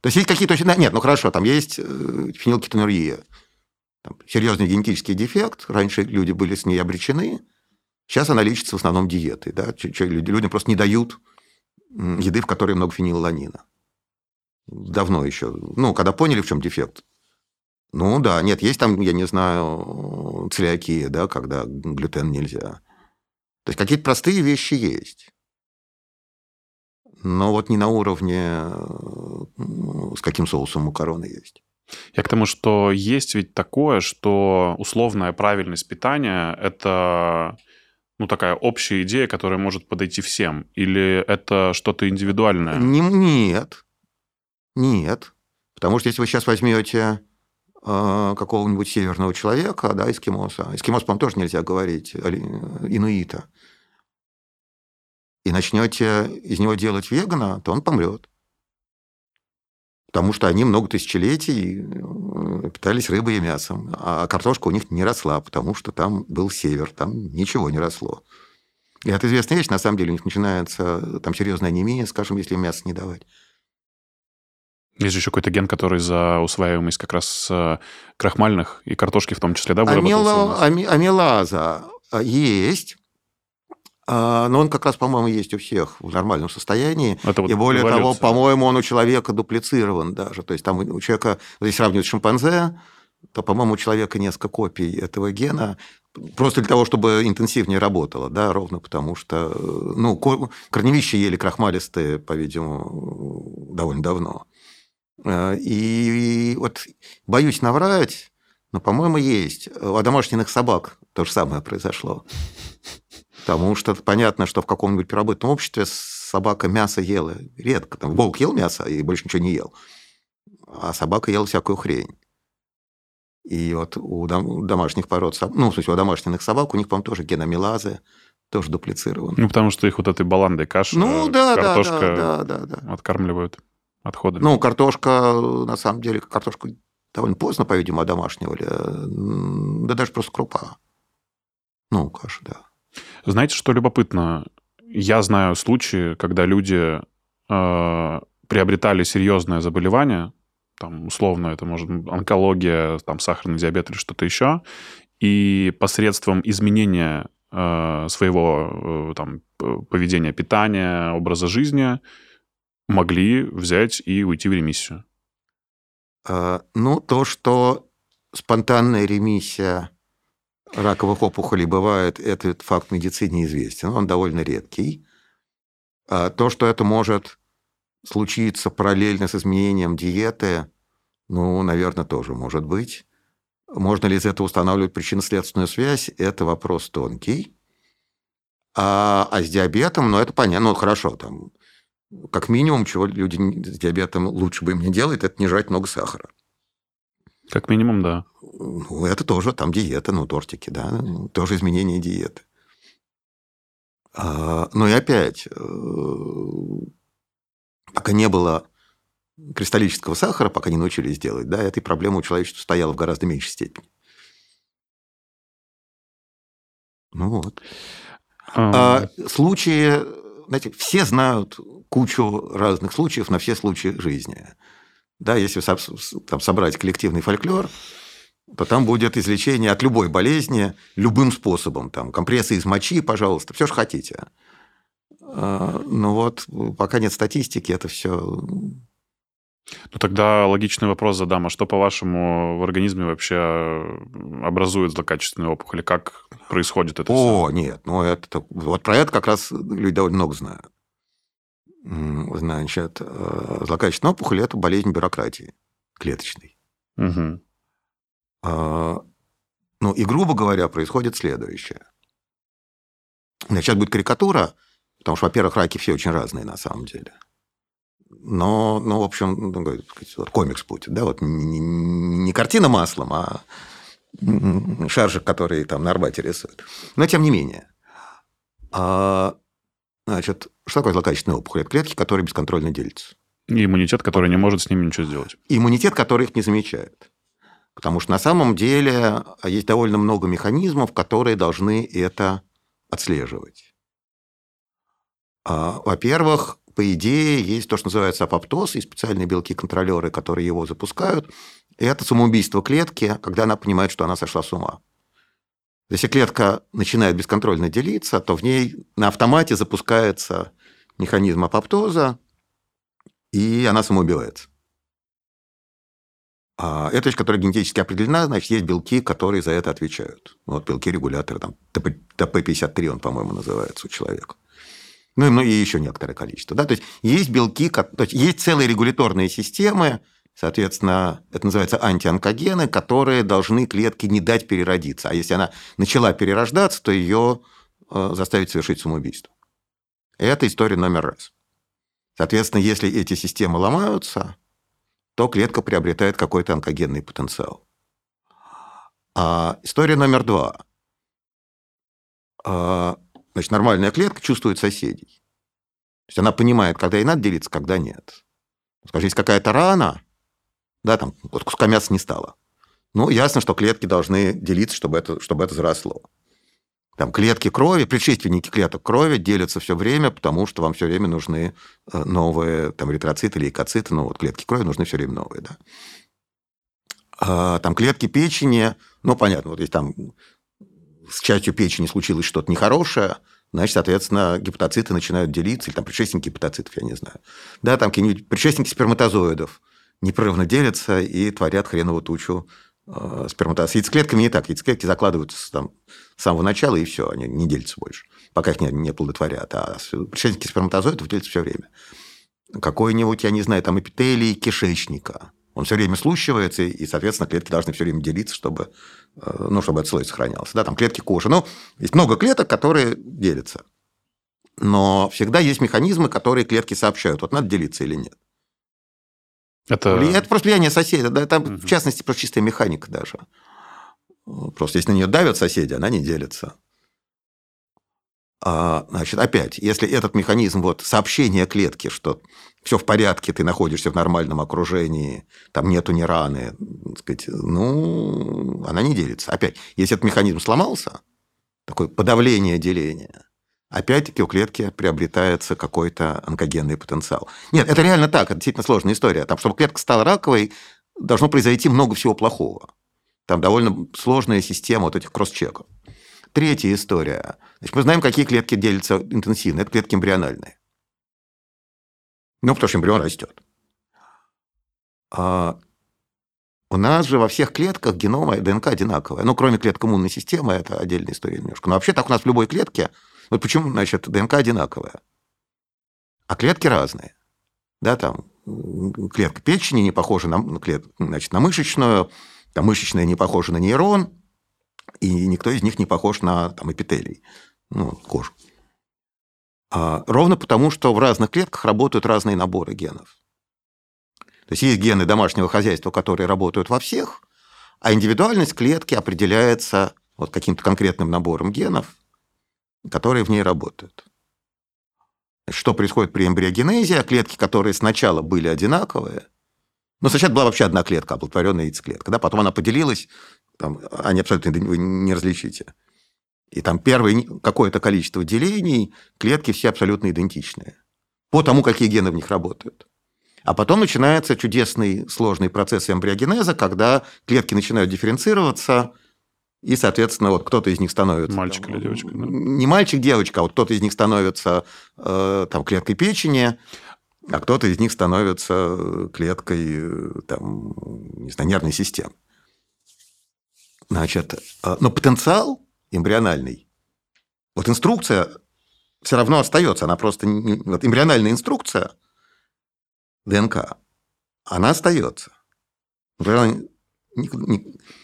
То есть есть какие-то... Нет, ну хорошо, там есть э, фенилкетонурия, там, серьезный генетический дефект, раньше люди были с ней обречены, Сейчас она лечится в основном диетой. Да? Людям просто не дают еды, в которой много фенилаланина. Давно еще. Ну, когда поняли, в чем дефект. Ну да, нет, есть там, я не знаю, целиакия, да, когда глютен нельзя. То есть какие-то простые вещи есть. Но вот не на уровне, с каким соусом макароны есть. Я к тому, что есть ведь такое, что условная правильность питания – это ну, такая общая идея, которая может подойти всем? Или это что-то индивидуальное? Нет. Нет. Потому что если вы сейчас возьмете какого-нибудь северного человека, да, эскимоса, эскимос, по-моему, тоже нельзя говорить, инуита, и начнете из него делать вегана, то он помрет. потому что они много тысячелетий э, питались рыбой и мясом, а картошка у них не росла, потому что там был север, там ничего не росло. И это известная вещь, на самом деле у них начинается там серьезная анемия, скажем, если мясо не давать. Есть же еще какой-то ген, который за усваиваемость как раз э, крахмальных и картошки в том числе, да, Амила, Амилаза а, есть, а, но он как раз, по-моему, есть у всех в нормальном состоянии. Это вот и более эволюция. того, по-моему, он у человека дуплицирован даже. То есть там у человека, если сравнивать с шимпанзе, то, по-моему, у человека несколько копий этого гена, просто для того, чтобы интенсивнее работало, да, ровно потому что, ну, корневища ели крахмалистые, по-видимому, довольно давно. Э, и вот боюсь наврать, но, по-моему, есть. У домашних собак то же самое произошло. Потому что понятно, что в каком-нибудь переработанном обществе собака мясо ела редко. Там волк ел мясо и больше ничего не ел. А собака ела всякую хрень. И вот у домашних пород, ну, в смысле, у домашних собак, у них, по-моему, тоже геномилазы, тоже дуплицированы. Ну, потому что их вот этой баландой каши, ну, да, картошка да, да, да, да. откармливают отходами. Ну, картошка, на самом деле, картошку довольно поздно, по-видимому, одомашнивали. Да даже просто крупа. Ну, каша, да. Знаете, что любопытно? Я знаю случаи, когда люди э, приобретали серьезное заболевание, там, условно, это может быть онкология, там, сахарный диабет или что-то еще, и посредством изменения э, своего э, там, поведения, питания, образа жизни могли взять и уйти в ремиссию? А, ну, то, что спонтанная ремиссия раковых опухолей бывает, этот факт в медицине известен, он довольно редкий. А то, что это может случиться параллельно с изменением диеты, ну, наверное, тоже может быть. Можно ли из этого устанавливать причинно-следственную связь, это вопрос тонкий. А, а с диабетом, ну, это понятно, ну, хорошо, там как минимум, чего люди с диабетом лучше бы им не делают, это не жрать много сахара. Как минимум, да. Ну, это тоже там диета, ну, тортики, да, тоже изменение диеты. А, ну и опять, э, пока не было кристаллического сахара, пока не научились делать, да, этой проблемы у человечества стояла в гораздо меньшей степени. Ну вот. А... А, случаи, знаете, все знают кучу разных случаев на все случаи жизни. Да, если там, собрать коллективный фольклор, то там будет излечение от любой болезни любым способом. Там, компрессы из мочи, пожалуйста, все, что хотите. А, ну вот, пока нет статистики, это все ну, тогда логичный вопрос задам. А что, по-вашему, в организме вообще образует злокачественные опухоли? Как происходит это О, все? нет. Ну, это, вот про это как раз люди довольно много знают. Значит, э, злокачественная опухоль – это болезнь бюрократии клеточной. Угу. Ну, и, грубо говоря, происходит следующее. Значит, сейчас будет карикатура, потому что, во-первых, раки все очень разные на самом деле. Но, ну, в общем, ну, вот комикс будет, да, вот не, не картина маслом, а шаржик, который там на Арбате рисуют. Но тем не менее. А, Значит, что такое злокачественная опухоль? Это клетки, которые бесконтрольно делятся. И иммунитет, который не может с ними ничего сделать. Иммунитет, который их не замечает. Потому что на самом деле есть довольно много механизмов, которые должны это отслеживать. А, во-первых, по идее, есть то, что называется апоптоз, и специальные белки-контролеры, которые его запускают. И это самоубийство клетки, когда она понимает, что она сошла с ума. Если клетка начинает бесконтрольно делиться, то в ней на автомате запускается механизм апоптоза, и она самоубивается. А это вещь, которая генетически определена, значит, есть белки, которые за это отвечают. Вот белки-регуляторы, там, ТП-53 он, по-моему, называется у человека. Ну и еще некоторое количество. Да? То есть есть белки, то есть есть целые регуляторные системы, Соответственно, это называется антионкогены, которые должны клетке не дать переродиться. А если она начала перерождаться, то ее э, заставить совершить самоубийство. Это история номер раз. Соответственно, если эти системы ломаются, то клетка приобретает какой-то онкогенный потенциал. А история номер два. А, значит, нормальная клетка чувствует соседей. То есть она понимает, когда ей надо делиться, когда нет. Скажите, какая-то рана – Да, там вот куска мяса не стало. Ну, ясно, что клетки должны делиться, чтобы это, чтобы это заросло. Там клетки крови, предшественники клеток крови делятся все время, потому что вам все время нужны э, новые там, эритроциты лейкоциты, ну вот клетки крови нужны все время новые, да. А, там клетки печени, ну понятно, вот если там с частью печени случилось что-то нехорошее, значит, соответственно, гепатоциты начинают делиться, или там предшественники гепатоцитов, я не знаю. Да, там какие-нибудь предшественники сперматозоидов непрерывно делятся и творят хреновую тучу э, сперматозоидов. С яйцеклетками не так. Яйцеклетки закладываются там, с самого начала, и все, они не делятся больше, пока их не, не плодотворят. А предшественники сперматозоидов делятся все время. Какой-нибудь, я не знаю, там эпителий кишечника. Он все время слущивается, и, соответственно, клетки должны все время делиться, чтобы, э, ну, чтобы этот слой сохранялся. Да, там клетки кожи. Ну, есть много клеток, которые делятся. Но всегда есть механизмы, которые клетки сообщают, вот надо делиться или нет. Это, это просто влияние соседа. Да, там, угу. В частности, просто чистая механика даже. Просто если на нее давят соседи, она не делится. А, значит, опять, если этот механизм вот, сообщения клетки, что все в порядке, ты находишься в нормальном окружении, там нету ни раны, сказать, ну, она не делится. Опять, если этот механизм сломался, такое подавление деления, опять-таки у клетки приобретается какой-то онкогенный потенциал. Нет, это реально так, это действительно сложная история. Там, чтобы клетка стала раковой, должно произойти много всего плохого. Там довольно сложная система вот этих кросс-чеков. Третья история. Значит, мы знаем, какие клетки делятся интенсивно. Это клетки эмбриональные. Ну, потому что эмбрион растет. А у нас же во всех клетках генома ДНК одинаковая. Ну, кроме клеток иммунной системы, это отдельная история немножко. Но вообще так у нас в любой клетке. Вот почему, значит, ДНК одинаковая, а клетки разные. Да, там клетка печени не похожа на, клет, значит, на мышечную, там мышечная не похожа на нейрон, и никто из них не похож на там, эпителий, ну, кожу. А, ровно потому, что в разных клетках работают разные наборы генов. То есть есть гены домашнего хозяйства, которые работают во всех, а индивидуальность клетки определяется вот каким-то конкретным набором генов, которые в ней работают. Что происходит при эмбриогенезе? А клетки, которые сначала были одинаковые, но сначала была вообще одна клетка, оплодотворенная яйцеклетка. Да? Потом она поделилась, там, они абсолютно вы не различите. И там первое какое-то количество делений, клетки все абсолютно идентичные. По тому, какие гены в них работают. А потом начинается чудесный сложный процесс эмбриогенеза, когда клетки начинают дифференцироваться, и, соответственно, вот кто-то из них становится... Мальчик там, или девочка. Да? Не мальчик, девочка, а вот кто-то из них становится э, там, клеткой печени, а кто-то из них становится клеткой там, не знаю, нервной системы. Значит, э, но потенциал эмбриональный, вот инструкция все равно остается, она просто... Не, вот эмбриональная инструкция ДНК, она остается.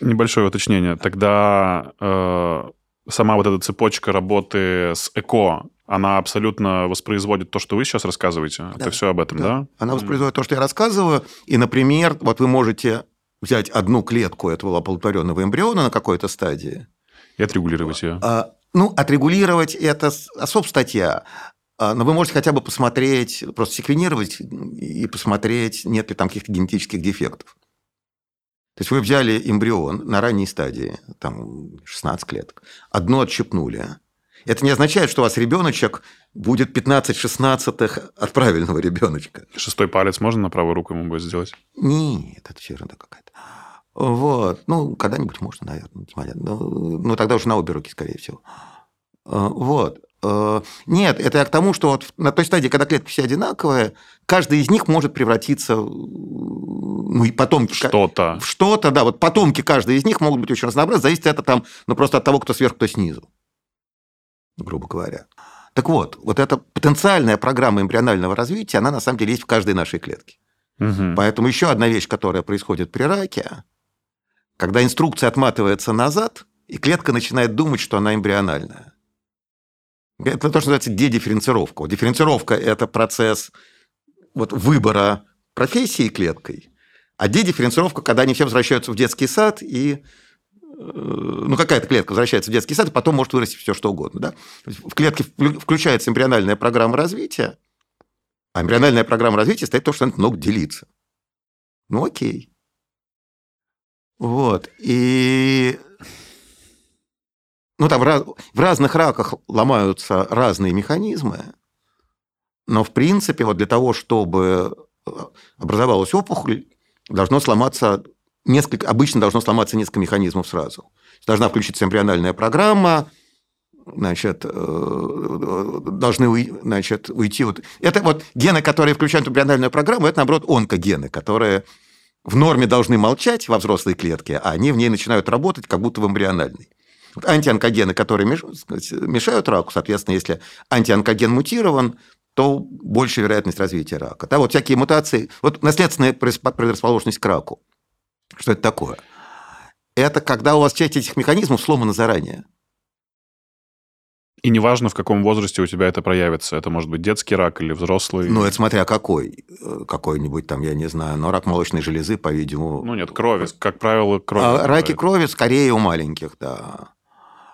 Небольшое уточнение. Тогда э, сама вот эта цепочка работы с ЭКО, она абсолютно воспроизводит то, что вы сейчас рассказываете? Да. Это все об этом, да? да? Она воспроизводит то, что я рассказываю. И, например, вот вы можете взять одну клетку этого оплодотворенного эмбриона на какой-то стадии. И отрегулировать ее. А, ну, отрегулировать – это особая статья. А, но вы можете хотя бы посмотреть, просто секвенировать и посмотреть, нет ли там каких-то генетических дефектов. То есть вы взяли эмбрион на ранней стадии, там 16 клеток, одно отщепнули. Это не означает, что у вас ребеночек будет 15 16 от правильного ребеночка. Шестой палец можно на правую руку ему будет сделать? Нет, это ерунда какая-то. Вот. Ну, когда-нибудь можно, наверное. Ну, ну, тогда уже на обе руки, скорее всего. А, вот. А, нет, это я к тому, что вот на той стадии, когда клетки все одинаковые, каждый из них может превратиться ну, и потомки... Что-то. В что-то, да. Вот потомки каждой из них могут быть очень разнообразны. Зависит это там, ну, просто от того, кто сверху, кто снизу. Грубо говоря. Так вот, вот эта потенциальная программа эмбрионального развития, она на самом деле есть в каждой нашей клетке. Угу. Поэтому еще одна вещь, которая происходит при раке, когда инструкция отматывается назад, и клетка начинает думать, что она эмбриональная. Это то, что называется дедифференцировка. Дифференцировка – это процесс вот, выбора профессии клеткой, а дедифференцировка, когда они все возвращаются в детский сад и э, ну, какая-то клетка возвращается в детский сад, и потом может вырасти все что угодно. Да? В клетке включается эмбриональная программа развития, а эмбриональная программа развития стоит то, что она много делиться. Ну, окей. Вот. И ну, там в разных раках ломаются разные механизмы, но, в принципе, вот для того, чтобы э, образовалась опухоль, должно сломаться несколько, обычно должно сломаться несколько механизмов сразу. Должна включиться эмбриональная программа, значит, э, должны значит, уйти. Вот. Это вот гены, которые включают эмбриональную программу, это, наоборот, онкогены, которые в норме должны молчать во взрослой клетке, а они в ней начинают работать, как будто в эмбриональной. Антионкогены, которые мешают раку, соответственно, если антионкоген мутирован, то больше вероятность развития рака. Да, вот всякие мутации, вот наследственная предрасположенность к раку. Что это такое? Это когда у вас часть этих механизмов сломана заранее. И неважно, в каком возрасте у тебя это проявится. Это может быть детский рак или взрослый. Ну, это смотря какой. Какой-нибудь там, я не знаю, но рак молочной железы, по-видимому... Ну, нет, крови. Как правило, крови. А, раки крови скорее у маленьких, да.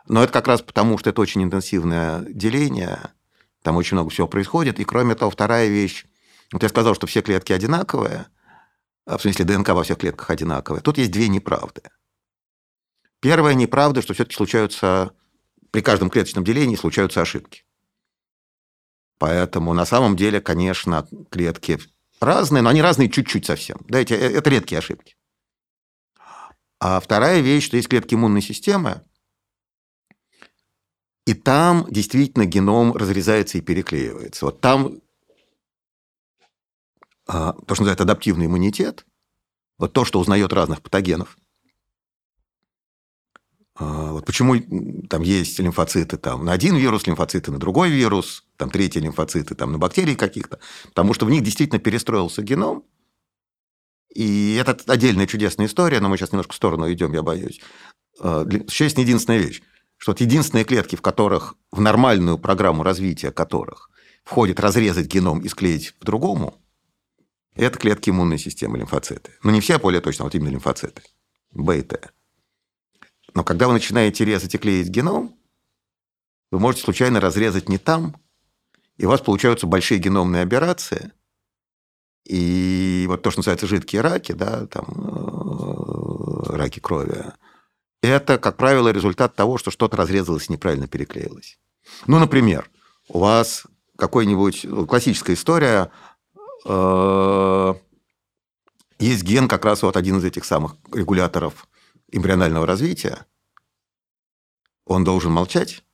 Но это как раз потому, что это очень интенсивное деление. Там очень много всего происходит. И, кроме того, вторая вещь. Вот я сказал, что все клетки одинаковые. А в смысле, ДНК во всех клетках одинаковая. Тут есть две неправды. Первая неправда, что все-таки случаются при каждом клеточном делении случаются ошибки. Поэтому на самом деле, конечно, клетки разные, но они разные чуть-чуть совсем. Да, эти, это редкие ошибки. А вторая вещь, что есть клетки иммунной системы, и там действительно геном разрезается и переклеивается. Вот там а, то, что называют адаптивный иммунитет, вот то, что узнает разных патогенов – а, вот почему там есть лимфоциты там, на один вирус, лимфоциты на другой вирус, там третьи лимфоциты там, на бактерии каких-то, потому что в них действительно перестроился геном, и это отдельная чудесная история, но мы сейчас немножко в сторону идем, я боюсь. А, еще есть единственная вещь, что вот единственные клетки, в которых, в нормальную программу развития которых входит разрезать геном и склеить в другому, это клетки иммунной системы, лимфоциты. Но не все более точно, а вот именно лимфоциты. Б и Т. Но когда вы начинаете резать и клеить геном, вы можете случайно разрезать не там, и у вас получаются большие геномные операции. И вот то, что называется жидкие раки, да, там, э, раки крови, это, как правило, результат того, что что-то разрезалось неправильно переклеилось. Ну, например, у вас какой-нибудь ну, классическая история, э, есть ген, как раз вот один из этих самых регуляторов эмбрионального развития, он должен молчать,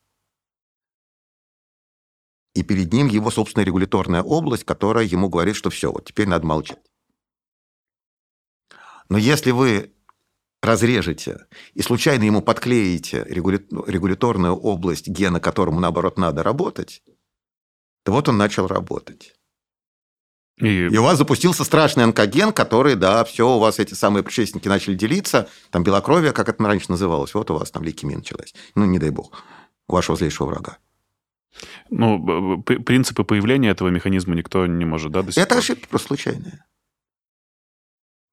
и перед ним его собственная регуляторная область, которая ему говорит, что все, вот теперь надо молчать. Но если вы разрежете и случайно ему подклеите регуляторную область гена, которому, наоборот, надо работать, то вот он начал работать. И... и у вас запустился страшный онкоген, который, да, все, у вас эти самые предшественники начали делиться, там белокровие, как это раньше называлось, вот у вас там лейкемия началась. Ну, не дай бог, у вашего злейшего врага. Ну, принципы появления этого механизма никто не может, да, до сих Это ошибки просто случайные.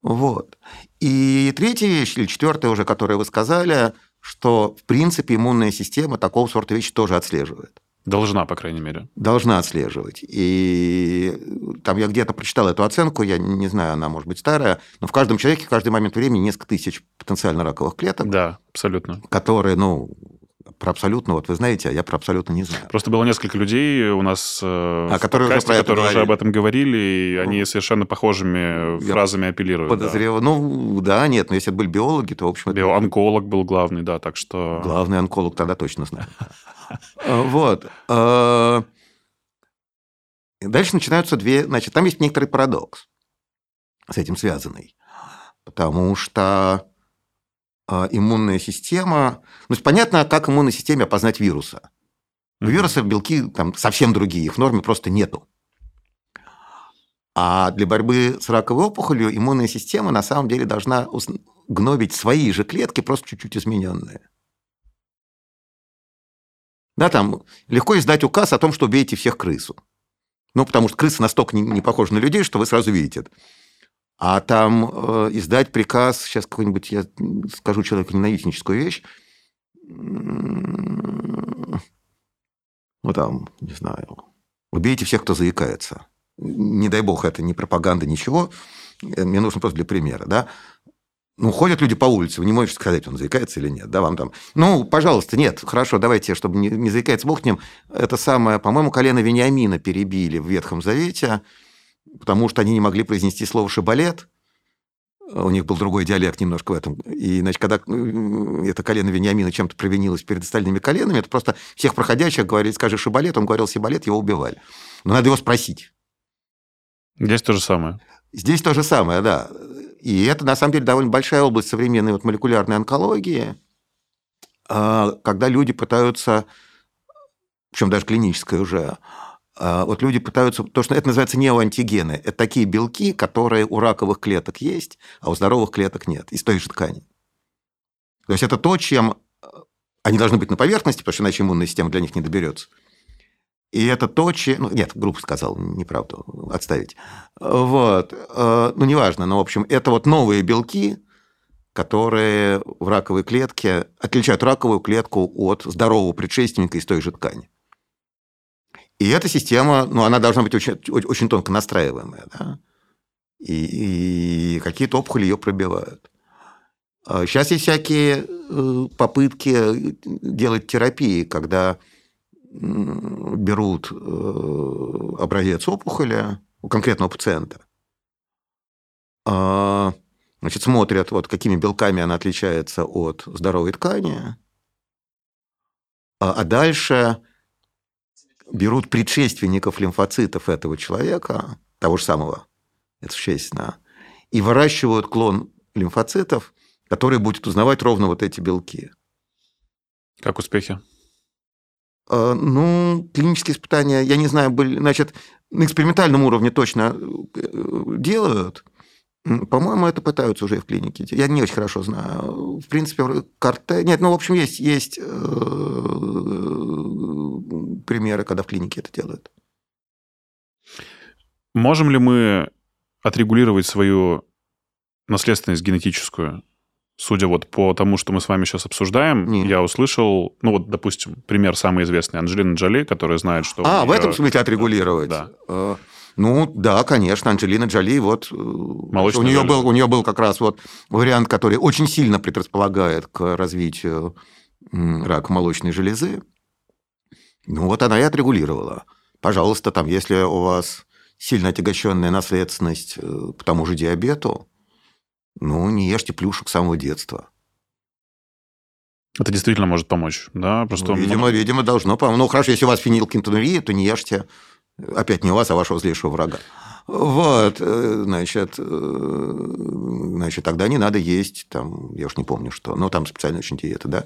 Вот. И третья вещь, или четвертая уже, которую вы сказали, что, в принципе, иммунная система такого сорта вещи тоже отслеживает. Должна, по крайней мере. Должна отслеживать. И там я где-то прочитал эту оценку, я не знаю, она может быть старая, но в каждом человеке в каждый момент времени несколько тысяч потенциально раковых клеток. Да, абсолютно. Которые, ну, про абсолютно, вот вы знаете, а я про абсолютно не знаю. Просто было несколько людей у нас э, а, которые, подкасте, уже, которые уже об этом говорили, и ну, они совершенно похожими фразами апеллируют. Подозреваю. Да. Ну, да, нет, но если это были биологи, то, в общем... Биоонколог был главный, да, так что... Главный онколог тогда точно знаю. Э, вот. Э, дальше начинаются две... Значит, там есть некоторый парадокс с этим связанный. Потому что иммунная система... Ну, понятно, как иммунной системе опознать вируса. У вирусов белки там совсем другие, их в норме просто нету. А для борьбы с раковой опухолью иммунная система на самом деле должна гнобить свои же клетки, просто чуть-чуть измененные. Да, там легко издать указ о том, что убейте всех крысу. Ну, потому что крысы настолько не, не похожи на людей, что вы сразу видите это. А там э, издать приказ, сейчас какой-нибудь, я скажу человеку ненавистническую вещь, ну, там, не знаю, убейте всех, кто заикается. Не дай бог, это не пропаганда, ничего. Мне нужно просто для примера, да. ну, ходят люди по улице, вы не можете сказать, он заикается или нет, да, вам там, ну, пожалуйста, нет, хорошо, давайте, чтобы не, не заикается Бог это самое, по-моему, колено Вениамина перебили в Ветхом Завете, потому что они не могли произнести слово «шибалет», у них был другой диалект немножко в этом. И, значит, когда это колено Вениамина чем-то провинилось перед остальными коленами, это просто всех проходящих говорили, скажи шибалет, он говорил сибалет, его убивали. Но надо его спросить. Здесь то же самое. Здесь то же самое, да. И это, на самом деле, довольно большая область современной вот молекулярной онкологии, а, когда люди пытаются, причем даже клинической уже, вот люди пытаются, то, что это называется неоантигены, это такие белки, которые у раковых клеток есть, а у здоровых клеток нет, из той же ткани. То есть это то, чем они должны быть на поверхности, потому что иначе иммунная система для них не доберется. И это то, чем... Ну, нет, группа сказал, неправду, отставить. Вот. Э, ну, неважно, но, в общем, это вот новые белки, которые в раковой клетке отличают раковую клетку от здорового предшественника из той же ткани. И эта система, ну, она должна быть очень, очень тонко настраиваемая, да? И, и какие-то опухоли ее пробивают. Сейчас а есть всякие э, попытки делать терапии, когда берут э, образец опухоли у конкретного пациента, а, значит, смотрят, вот, какими белками она отличается от здоровой ткани, а, а дальше берут предшественников лимфоцитов этого человека, того же самого, это существенно, и выращивают клон лимфоцитов, который будет узнавать ровно вот эти белки. Как успехи? А, ну, клинические испытания, я не знаю, были, значит, на экспериментальном уровне точно э, делают. По-моему, это пытаются уже в клинике. Я не очень хорошо знаю. В принципе, карте... Нет, ну, в общем, есть, есть э, примеры, когда в клинике это делают. Можем ли мы отрегулировать свою наследственность генетическую судя вот по тому, что мы с вами сейчас обсуждаем, Нет. я услышал, ну вот, допустим, пример самый известный, Анджелина Джоли, которая знает, что... А, нее... в этом смысле отрегулировать? Да. Э, ну, да, конечно, Анджелина Джоли, вот... Э, Молочный у нее, был, у нее был как раз вот вариант, который очень сильно предрасполагает к развитию рака молочной железы. Ну, вот она и отрегулировала. Пожалуйста, там, если у вас сильно отягощенная наследственность э, по тому же диабету, ну, не ешьте плюшек с самого детства. Это действительно может помочь, да? Просто ну, видимо, видимо, должно помочь. Ну, хорошо, если у вас фенилкетонурия, то не ешьте, опять не вас, а вашего злейшего врага. Вот, э, значит, э, значит, тогда не надо есть, там, я уж не помню что, но там специальная очень диета, да.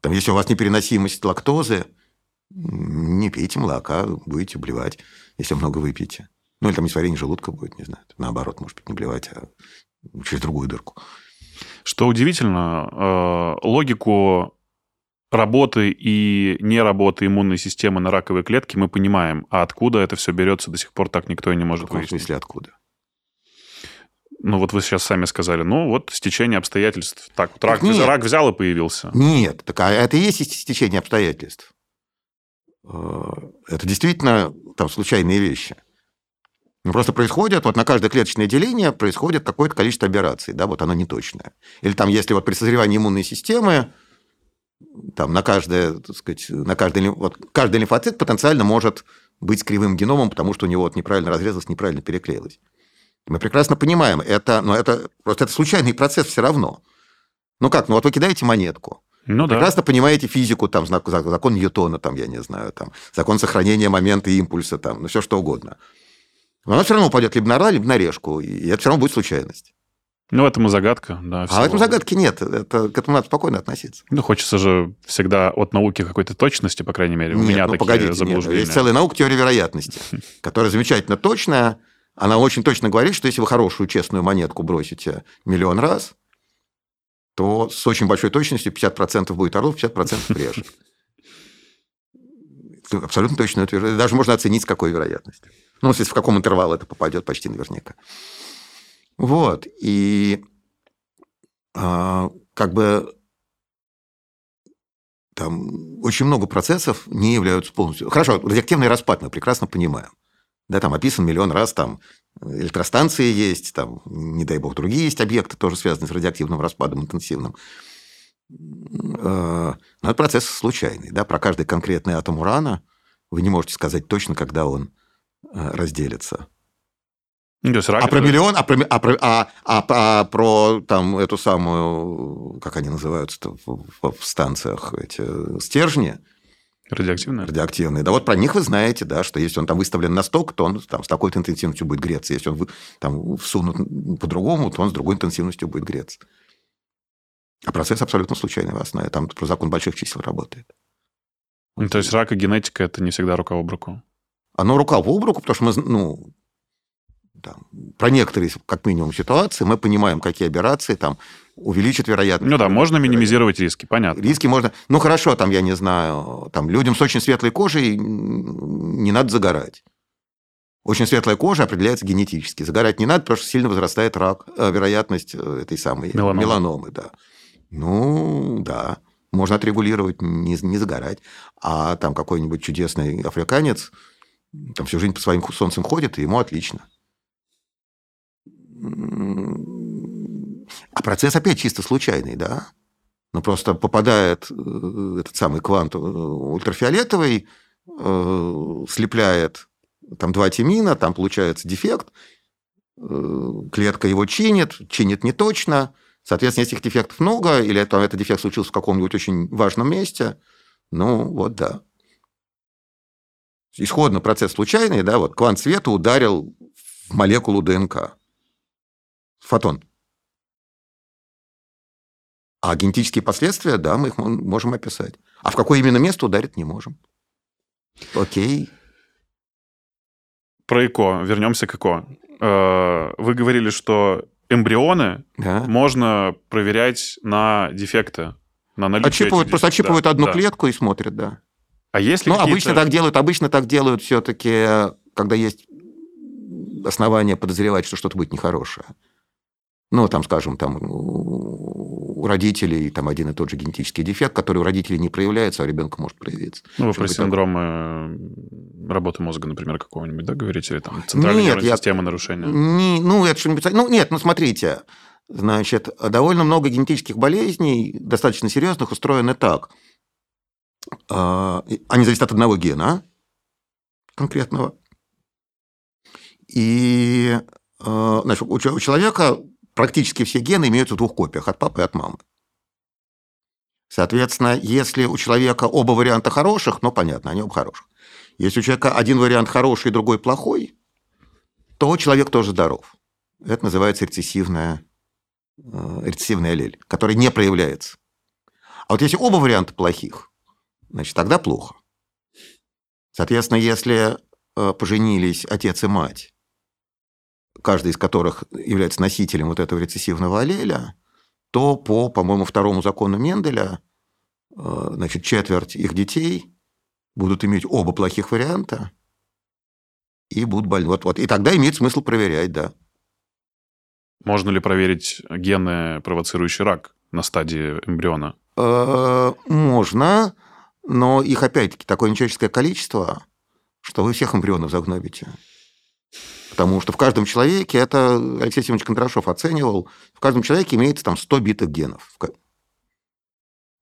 Там, если у вас непереносимость лактозы, не пейте молока, будете блевать, если много выпьете. Ну, или там несварение желудка будет, не знаю. Наоборот, может быть, не блевать, а через другую дырку. Что удивительно, э, логику работы и не работы иммунной системы на раковые клетки мы понимаем. А откуда это все берется, до сих пор так никто и не может В каком выяснить. смысле откуда? Ну, вот вы сейчас сами сказали, ну, вот стечение обстоятельств. Так, вот рак, нет. рак взял и появился. Нет, так, а это и есть стечение обстоятельств. Э, это действительно там случайные вещи. Ну, просто происходит, вот на каждое клеточное деление происходит какое-то количество операций, да, вот оно неточное. Или там, если вот при созревании иммунной системы, там на каждое, так сказать, на каждый, вот, каждый лимфоцит потенциально может быть кривым геномом, потому что у него вот неправильно разрезалось, неправильно переклеилось. Мы прекрасно понимаем, это, но это просто это случайный процесс все равно. Ну как, ну вот вы кидаете монетку, ну, Прекрасно да. понимаете физику, там, закон Ньютона, там, я не знаю, там, закон сохранения момента импульса, там, ну, все что угодно. Но она все равно упадет либо на ра, либо на решку, и это все равно будет случайность. Ну, в этом и загадка, да. А в этом загадки нет. Это, к этому надо спокойно относиться. Ну, хочется же всегда от науки какой-то точности, по крайней мере. У нет, меня ну, такие погодите, заблуждения. Нет, есть целая наука теории вероятности, которая замечательно точная. Она очень точно говорит, что если вы хорошую честную монетку бросите миллион раз, то с очень большой точностью 50% будет орлов, 50% решек. Абсолютно точно утверждение. Даже можно оценить, с какой вероятностью. Ну, если в каком интервал это попадет, почти наверняка. Вот. И а, как бы там очень много процессов не являются полностью... Хорошо, радиоактивный распад мы прекрасно понимаем. Да, там описан миллион раз, там электростанции есть, там, не дай бог, другие есть объекты, тоже связанные с радиоактивным распадом интенсивным. Э, но это процесс случайный. Да? Про каждый конкретный атом урана вы не можете сказать точно, когда он э, разделится. Ну, то есть рак А про миллион, а про, а, про- а- а- а про там эту самую, как они называются в, в- станциях, эти стержни радиоактивное? радиоактивные, да вот про них вы знаете, да, что если он там выставлен на сток, то он там с такой-то интенсивностью будет греться. Если он там всунут по-другому, то он с другой интенсивностью будет греться. А процесс абсолютно случайный в основе. Там про закон больших чисел работает. Ну, то есть рак и генетика это не всегда рука об руку. Оно рука об руку, потому что мы, ну, там, про некоторые, как минимум, ситуации мы понимаем, какие операции там увеличат вероятность. Ну да, можно минимизировать риски, понятно. Риски можно... Ну, хорошо, там, я не знаю, там, людям с очень светлой кожей не надо загорать. Очень светлая кожа определяется генетически. Загорать не надо, потому что сильно возрастает рак, э, вероятность э, этой самой Меланомы. меланомы. Да. Ну, да. Можно отрегулировать, не, не загорать. А там какой-нибудь чудесный африканец там всю жизнь по своим солнцем ходит, и ему отлично. А процесс опять чисто случайный, да? Ну, просто попадает э, этот самый квант э, ультрафиолетовый, э, слепляет там два тимина, там получается дефект, клетка его чинит, чинит не точно, соответственно, если этих дефектов много, или это, этот дефект случился в каком-нибудь очень важном месте, ну, вот да. Исходно процесс случайный, да, вот квант света ударил в молекулу ДНК. Фотон. А генетические последствия, да, мы их мо- можем описать. А в какое именно место ударить не можем. Окей. Про ЭКО, вернемся к ЭКО. Э, Вы говорили, что эмбрионы Да. можно проверять на дефекты, на наличие Отщипывают, просто отщипывают Да, одну да. клетку и смотрят, да. А если Ну, обычно так делают, обычно так делают все-таки, когда есть основания подозревать, что что-то будет нехорошее. Ну, там, скажем, там у родителей там один и тот же генетический дефект, который у родителей не проявляется, а у ребенка может проявиться. Ну, вы про синдромы работы мозга, например, какого-нибудь, да, говорите? Или там центральной Нет, я- системы нарушения? Не- ну, это что-нибудь... Ну, нет, ну, смотрите. Значит, довольно много генетических болезней, достаточно серьезных, устроены так. А, Они зависят от одного гена конкретного. И а, значит, у человека практически все гены имеются в двух копиях, от папы и от мамы. Соответственно, если у человека оба варианта хороших, ну, понятно, они оба хороших. Если у человека один вариант хороший, другой плохой, то человек тоже здоров. Это называется рецессивная, э, рецессивный аллель, который не проявляется. А вот если оба варианта плохих, значит, тогда плохо. Соответственно, если э, поженились отец и мать, каждый из которых является носителем вот этого рецессивного аллеля, то по, по-моему, второму закону Менделя, э, значит, четверть их детей будут иметь оба плохих варианта и будут больны. Вот, вот. И тогда имеет смысл проверять, да. Можно ли проверить гены, провоцирующие рак на стадии эмбриона? Э, Можно, но их опять-таки такое нечеловеческое количество, что вы всех эмбрионов загнобите. Потому что в каждом человеке, это Алексей Семенович Кондрашов оценивал, в каждом человеке имеется там 100 битых генов.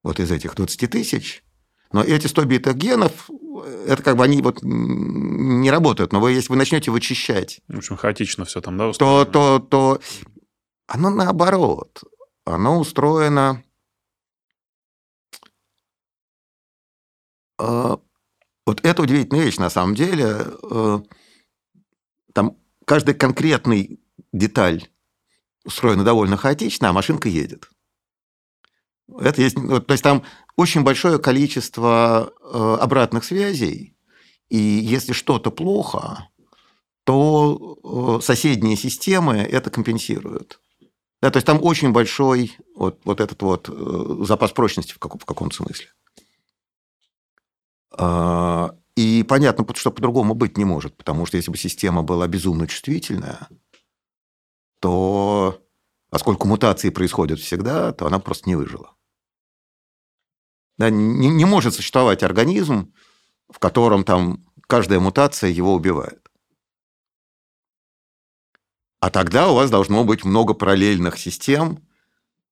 Вот из этих 20 тысяч. Но эти 100 битых генов, э, это как бы они вот не работают. Но вы, если вы начнете вычищать В общем, хаотично все там, да? то, то, то оно наоборот. Оно устроено... э, Вот это удивительная вещь на самом деле. Там каждый конкретный деталь устроена довольно хаотично, а машинка едет. Это есть, вот, то есть там очень большое количество э, обратных связей, и если что-то плохо, то э, соседние системы это компенсируют. Да, то есть там очень большой вот, вот этот вот э, запас прочности в, каком- в каком-то смысле. И понятно, что по-другому быть не может, потому что если бы система была безумно чувствительная, то, поскольку мутации происходят всегда, то она просто не выжила. Да, не, не может существовать организм, в котором там каждая мутация его убивает. А тогда у вас должно быть много параллельных систем,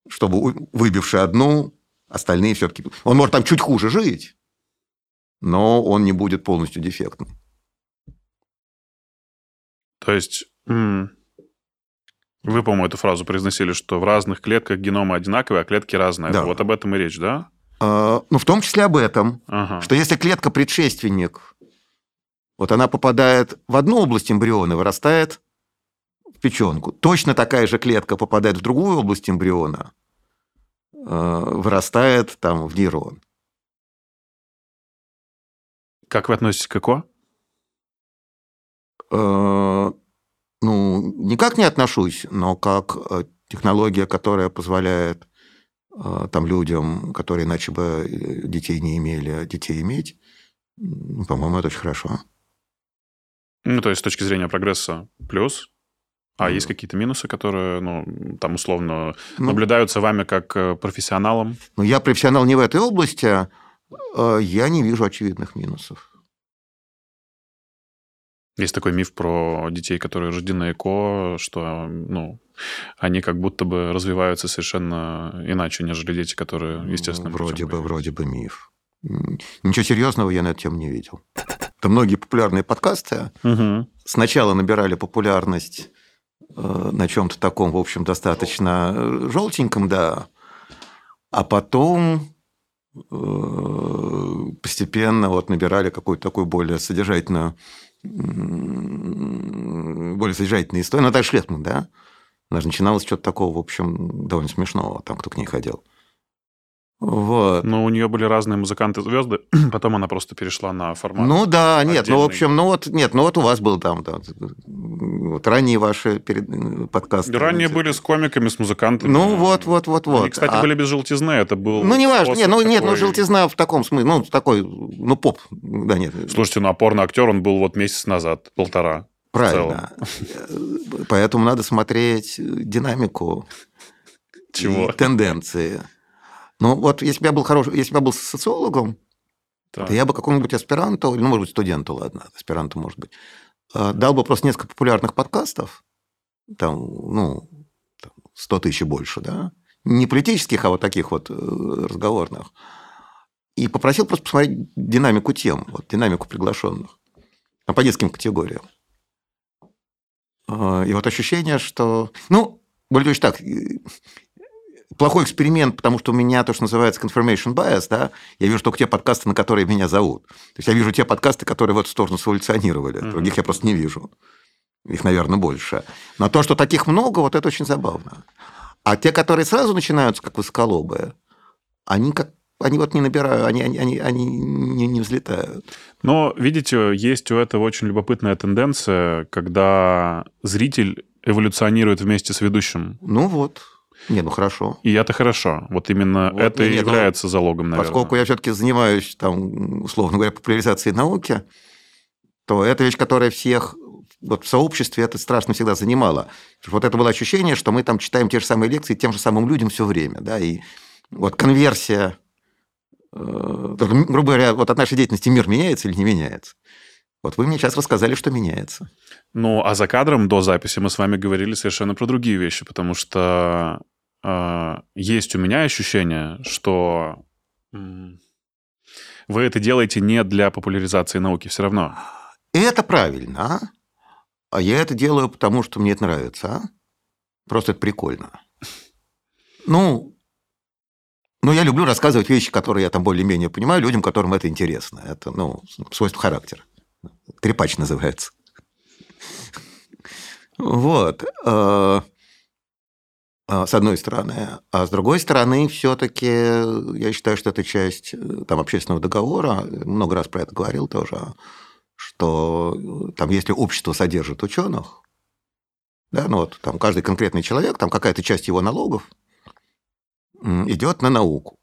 чтобы, выбивший одну, остальные все-таки... Он может там чуть хуже жить, но он не будет полностью дефектным. То есть вы, по-моему, эту фразу произносили, что в разных клетках генома одинаковые, а клетки разные. Да. Вот об этом и речь, да? А, ну, в том числе об этом. Ага. Что если клетка предшественник, вот она попадает в одну область эмбриона, вырастает в печенку. Точно такая же клетка попадает в другую область эмбриона, а, вырастает там в нейрон. Как вы относитесь к ЭКО? А, ну, никак не отношусь, но как э, технология, которая позволяет э, там людям, которые иначе бы э, детей не имели, а детей иметь, по-моему, это очень хорошо. Ну, то есть с точки зрения прогресса плюс, а mm. есть какие-то минусы, которые, ну, там условно ну, наблюдаются вами как профессионалом? Ну, я профессионал не в этой области, я не вижу очевидных минусов. Есть такой миф про детей, которые рождены ЭКО, что ну, они как будто бы развиваются совершенно иначе, нежели дети, которые, естественно... Ну, вроде бы, вроде бы миф. Ничего серьезного я на эту тему не видел. Это многие популярные подкасты угу. сначала набирали популярность э, на чем-то таком, в общем, достаточно э, желтеньком, да, а потом э, постепенно вот набирали какую-то такую более содержательную более содержательная история. Ну, так Шлетман, да? Она же начиналась что-то такого, в общем, довольно смешного, там, кто к ней ходил. Вот. Но у нее были разные музыканты звезды, потом она просто перешла на формат. Ну да, нет, отдельный. ну в общем, ну вот нет, ну вот у вас был там, там вот ранние ваши перед, подкасты. Ранние были с комиками, с музыкантами. Ну вот, вот, вот, вот. Они, кстати, а... были без желтизны, это был. Ну не важно, нет, ну такой... нет, ну желтизна в таком смысле, ну такой, ну поп, да нет. Слушайте, ну опорный актер он был вот месяц назад, полтора. Правильно. Поэтому надо смотреть динамику. Чего? Тенденции. Ну, вот если бы я был хороший, если бы я был социологом, так. то я бы какому-нибудь аспиранту, ну, может быть, студенту, ладно, аспиранту, может быть, э, дал бы просто несколько популярных подкастов, там, ну, 100 тысяч и больше, да, не политических, а вот таких вот э, разговорных, и попросил просто посмотреть динамику тем, вот, динамику приглашенных, по детским категориям. Э, и вот ощущение, что... Ну, более точно так, плохой эксперимент, потому что у меня то, что называется confirmation bias, да, я вижу только те подкасты, на которые меня зовут. То есть я вижу те подкасты, которые в эту сторону эволюционировали. Mm-hmm. Других я просто не вижу. Их, наверное, больше. Но то, что таких много, вот это очень забавно. А те, которые сразу начинаются как высоколобые, они как они вот не набирают, они, они, они, они не, не взлетают. Но, видите, есть у этого очень любопытная тенденция, когда зритель эволюционирует вместе с ведущим. Ну вот. Не, ну хорошо. И это хорошо. Вот именно вот, это и является ну, залогом, наверное. Поскольку я все-таки занимаюсь, там, условно говоря, популяризацией науки, то это вещь, которая всех вот в сообществе это страшно всегда занимало. Вот это было ощущение, что мы там читаем те же самые лекции тем же самым людям все время. Да? И вот конверсия, э, грубо говоря, вот от нашей деятельности мир меняется или не меняется. Вот вы мне сейчас рассказали, что меняется. Ну, а за кадром до записи мы с вами говорили совершенно про другие вещи, потому что есть у меня ощущение, что вы это делаете не для популяризации науки все равно. И это правильно, а? А я это делаю, потому что мне это нравится, а? Просто это прикольно. Ну, ну, я люблю рассказывать вещи, которые я там более-менее понимаю, людям, которым это интересно. Это, ну, свойство характера. Трепач называется. Вот. Э, э, с одной стороны. А с другой стороны, все-таки я считаю, что это часть э, там, общественного договора. Много раз про это говорил тоже, что там, если общество содержит ученых, да, ну вот там каждый конкретный человек, там какая-то часть его налогов идет на науку.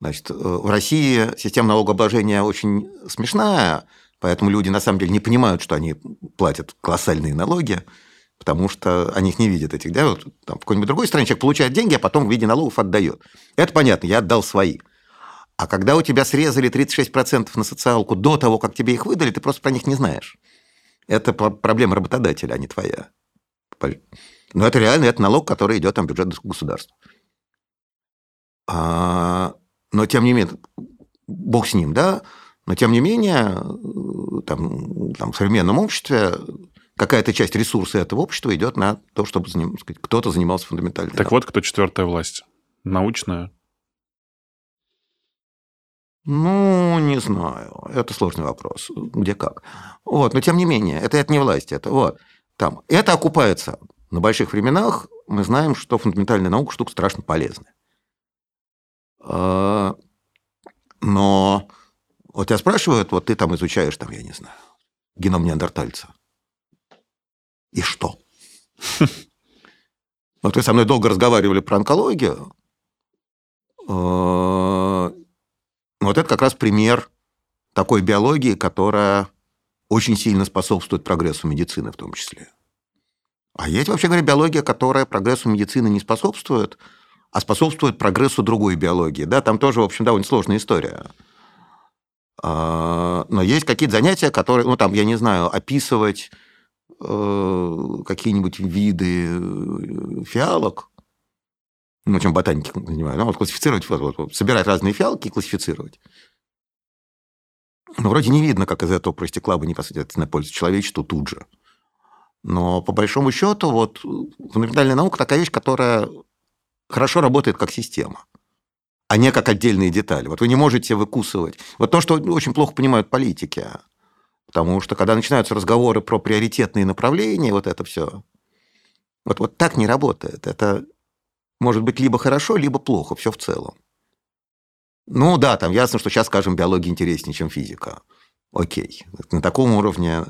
Значит, в России система налогообложения очень смешная, Поэтому люди на самом деле не понимают, что они платят колоссальные налоги, потому что они их не видят этих. Да? Вот, там, в какой-нибудь другой стране человек получает деньги, а потом в виде налогов отдает. Это понятно, я отдал свои. А когда у тебя срезали 36% на социалку до того, как тебе их выдали, ты просто про них не знаешь. Это проблема работодателя, а не твоя. Но это реально, это налог, который идет там в бюджет государства. А, но тем не менее, бог с ним, да, но тем не менее, там, там, в современном обществе какая-то часть ресурса этого общества идет на то, чтобы кто-то занимался фундаментальной Так наукой. вот, кто четвертая власть? Научная? Ну, не знаю. Это сложный вопрос. Где как. Вот, но тем не менее, это, это не власть. Это, вот, там. это окупается. На больших временах мы знаем, что фундаментальная наука штука страшно полезная. А, но вот тебя спрашивают, вот ты там изучаешь, там, я не знаю, геном неандертальца. И что? Вот вы со мной долго разговаривали про онкологию. А, вот это как раз пример такой биологии, которая очень сильно способствует прогрессу медицины в том числе. А есть, вообще говоря, биология, которая прогрессу медицины не способствует, а способствует прогрессу другой биологии. Да, там тоже, в общем, довольно сложная история. А, но есть какие-то занятия, которые, ну, там, я не знаю, описывать э, какие-нибудь виды э, фиалок, ну, чем ботаники занимаются, ну, вот классифицировать, вот, вот, собирать разные фиалки и классифицировать. Ну, вроде не видно, как из этого проистекла бы непосредственно польза человечеству тут же. Но по большому счету, вот фундаментальная наука такая вещь, которая хорошо работает как система, а не как отдельные детали. Вот вы не можете выкусывать. Вот то, что очень плохо понимают политики. Потому что когда начинаются разговоры про приоритетные направления, вот это все, вот, вот так не работает. Это может быть либо хорошо, либо плохо, все в целом. Ну да, там ясно, что сейчас, скажем, биология интереснее, чем физика. Окей, на таком уровне.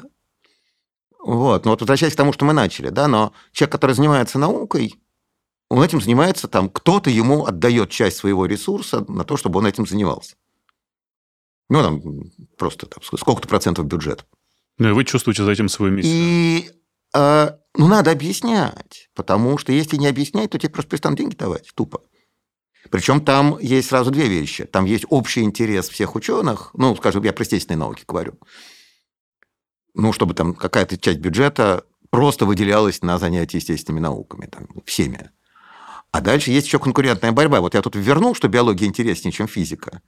Вот, но вот возвращаясь к тому, что мы начали, да, но человек, который занимается наукой, он этим занимается, там, кто-то ему отдает часть своего ресурса на то, чтобы он этим занимался. Ну, там, просто там, сколько-то процентов бюджета. Ну, и вы чувствуете за этим свою миссию. И э, ну, надо объяснять, потому что если не объяснять, то тебе просто перестанут деньги давать, тупо. Причем там есть сразу две вещи. Там есть общий интерес всех ученых, ну, скажем, я про естественные науки говорю, ну, чтобы там какая-то часть бюджета просто выделялась на занятия естественными науками, там, всеми. А дальше есть еще конкурентная борьба. Вот я тут вернул, что биология интереснее, чем физика.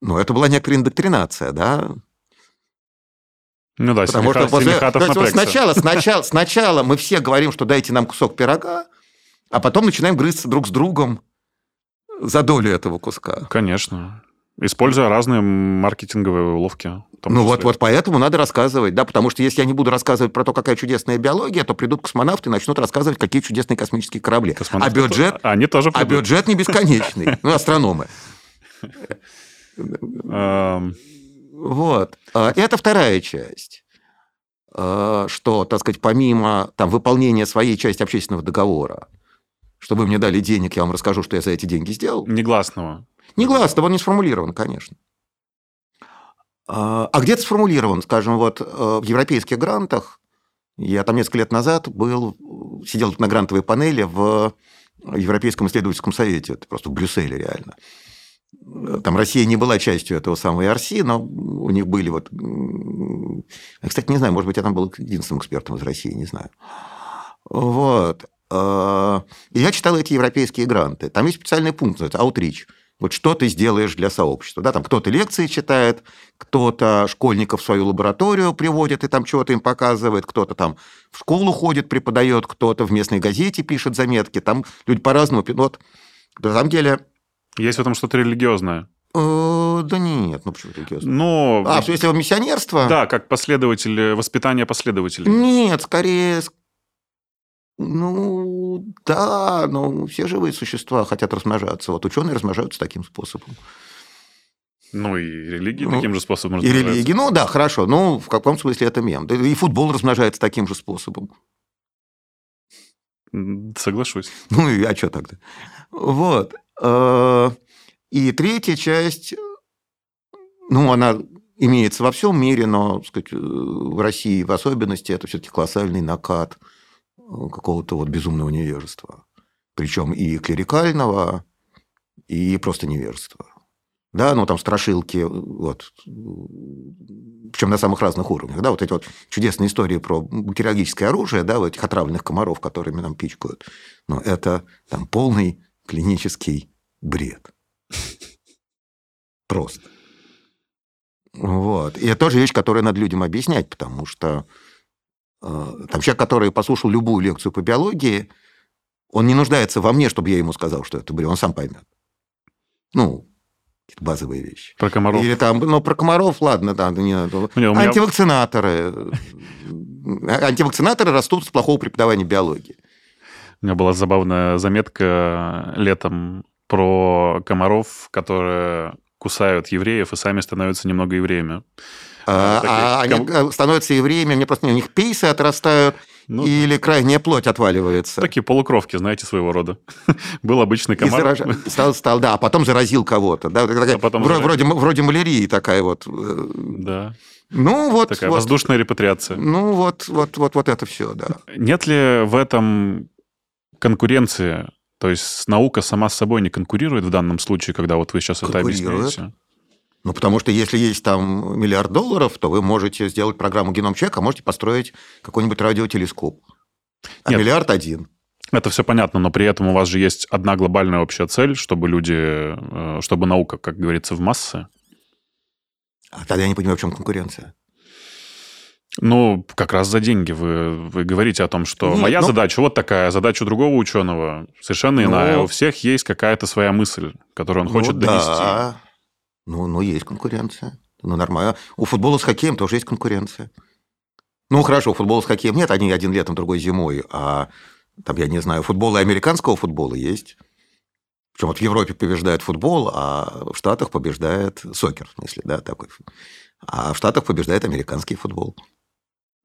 Ну, это была некоторая индоктринация, да? Ну да, Потому что после... есть, вот сначала, сначала, сначала мы все говорим, что дайте нам кусок пирога, а потом начинаем грызться друг с другом за долю этого куска. Конечно. Используя разные маркетинговые уловки. Ну вот, вот поэтому надо рассказывать, да, потому что если я не буду рассказывать про то, какая чудесная биология, то придут космонавты и начнут рассказывать, какие чудесные космические корабли. А бюджет, они тоже а бюджет не бесконечный. Ну, астрономы. Вот. А, это вторая часть. А, что, так сказать, помимо там, выполнения своей части общественного договора, чтобы мне дали денег, я вам расскажу, что я за эти деньги сделал. Негласного. Негласного, он не сформулирован, конечно. А, а где-то сформулирован, скажем, вот э, в европейских грантах, я там несколько лет назад был, сидел на грантовой панели в Европейском исследовательском совете, это просто в Брюсселе реально там Россия не была частью этого самого ERC, но у них были вот... Я, кстати, не знаю, может быть, я там был единственным экспертом из России, не знаю. Вот. И я читал эти европейские гранты. Там есть специальный пункт, это outreach. Вот что ты сделаешь для сообщества. Да, там кто-то лекции читает, кто-то школьников в свою лабораторию приводит и там чего-то им показывает, кто-то там в школу ходит, преподает, кто-то в местной газете пишет заметки. Там люди по-разному. Вот, на самом деле, есть в этом что-то религиозное? Э, да нет, ну почему религиозное? Но... А, если смысле, миссионерство? Да, как последователь, воспитание последователей. Нет, скорее... Ну, да, но все живые существа хотят размножаться. Вот ученые размножаются таким способом. Ну, и религии ну, таким же способом И религии, ну да, хорошо. Ну, в каком смысле это мем. И футбол размножается таким же способом. Соглашусь. Ну, и а что тогда? Вот. Э, и третья часть, ну, она имеется во всем мире, но сказать, в России в особенности это все-таки колоссальный накат какого-то вот безумного невежества. Причем и клерикального, и просто невежества. да, ну там страшилки, вот, причем на самых разных уровнях, да, вот эти вот чудесные истории про бактериологическое оружие, да, вот этих отравленных комаров, которыми нам пичкают, но это там полный клинический бред. Просто. Вот. И это тоже вещь, которую надо людям объяснять, потому что э, там человек, который послушал любую лекцию по биологии, он не нуждается во мне, чтобы я ему сказал, что это бред, он сам поймет. Ну, базовые вещи. Про комаров. Или там, ну, про комаров, ладно, да, не надо. меня... Антивакцинаторы. Антивакцинаторы растут с плохого преподавания биологии. У меня была забавная заметка летом про комаров, которые кусают евреев и сами становятся немного евреями. А, а они э, становятся евреями, мне просто у них пейсы отрастают, ну, Или крайняя плоть отваливается. Такие полукровки, знаете, своего рода. Был обычный комар. зараж... стал, стал, да, а потом заразил кого-то. Да, такая, а потом вроде, вроде, вроде малярии такая вот. Э, да. Ну вот. Такая вот, воздушная репатриация. Ну вот, вот, вот, вот это все, да. Нет ли в этом конкуренции? То есть наука сама с собой не конкурирует в данном случае, когда вот вы сейчас это объясняете? Ну, потому что если есть там миллиард долларов, то вы можете сделать программу «Геном человека», а можете построить какой-нибудь радиотелескоп. А Нет. миллиард один. Это все понятно, но при этом у вас же есть одна глобальная общая цель, чтобы люди, э, чтобы наука, как говорится, в массы. А тогда я не понимаю, в чем конкуренция. Ну, как раз за деньги вы, вы говорите о том, что Нет, моя ну... задача вот такая, задача другого ученого совершенно иная. Ну... У всех есть какая-то своя мысль, которую он ну, хочет донести. Да. Ну, ну, есть конкуренция. Ну, нормально. У футбола с хоккеем тоже есть конкуренция. Ну, хорошо, футбол с хоккеем нет, они один летом, другой зимой, а там, я не знаю, футбола и американского футбола есть. Причем вот в Европе побеждает футбол, а в Штатах побеждает сокер, в смысле, да, такой. А в Штатах побеждает американский футбол.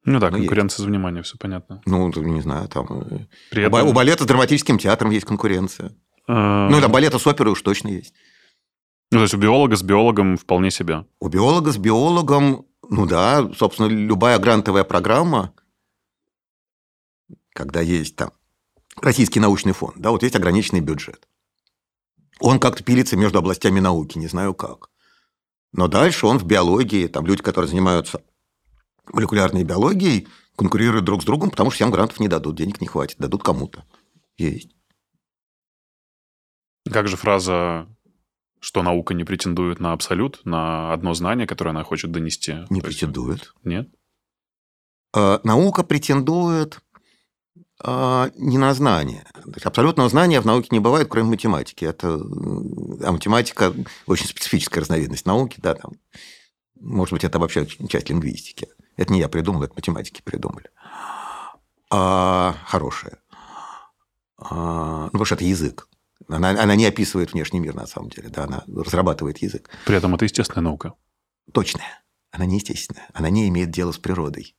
Ну да, ну, конкуренция есть. за внимание, все понятно. Ну, не знаю, там... Э, При этом... У балета с драматическим театром есть конкуренция. А... Ну, там балета с оперой уж точно есть. Ну, то есть у биолога с биологом вполне себе. У биолога с биологом, ну да, собственно, любая грантовая программа, когда есть там Российский научный фонд, да, вот есть ограниченный бюджет. Он как-то пилится между областями науки, не знаю как. Но дальше он в биологии, там люди, которые занимаются молекулярной биологией, конкурируют друг с другом, потому что всем грантов не дадут, денег не хватит, дадут кому-то. Есть. Как же фраза что наука не претендует на абсолют, на одно знание, которое она хочет донести. Не То претендует. Есть... Нет? А, наука претендует а, не на знание. Абсолютного знания в науке не бывает, кроме математики. Это, а математика очень специфическая разновидность науки, да, там, может быть, это вообще часть лингвистики. Это не я придумал, это математики придумали. А, хорошая. А, ну, потому что это язык. Она, она не описывает внешний мир, на самом деле, да, она разрабатывает язык. При этом это естественная наука. Точная. Она не естественная. Она не имеет дела с природой.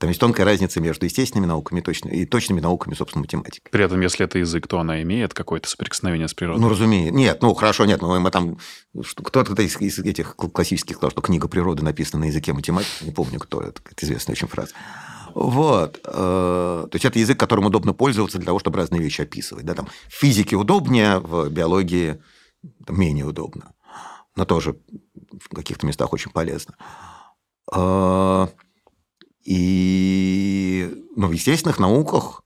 Там есть тонкая разница между естественными науками и точными науками, собственно, математикой. При этом, если это язык, то она имеет какое-то соприкосновение с природой? Ну, разумеется. Нет, ну, хорошо, нет. Ну, мы там... Кто-то из, из этих классических сказал, что книга природы написана на языке математики. Не помню, кто это. Это известная очень фраза. Вот. Э, то есть это язык, которым удобно пользоваться для того, чтобы разные вещи описывать. Да, там, в физике удобнее, в биологии менее удобно. Но тоже в каких-то местах очень полезно. И ну, в естественных науках,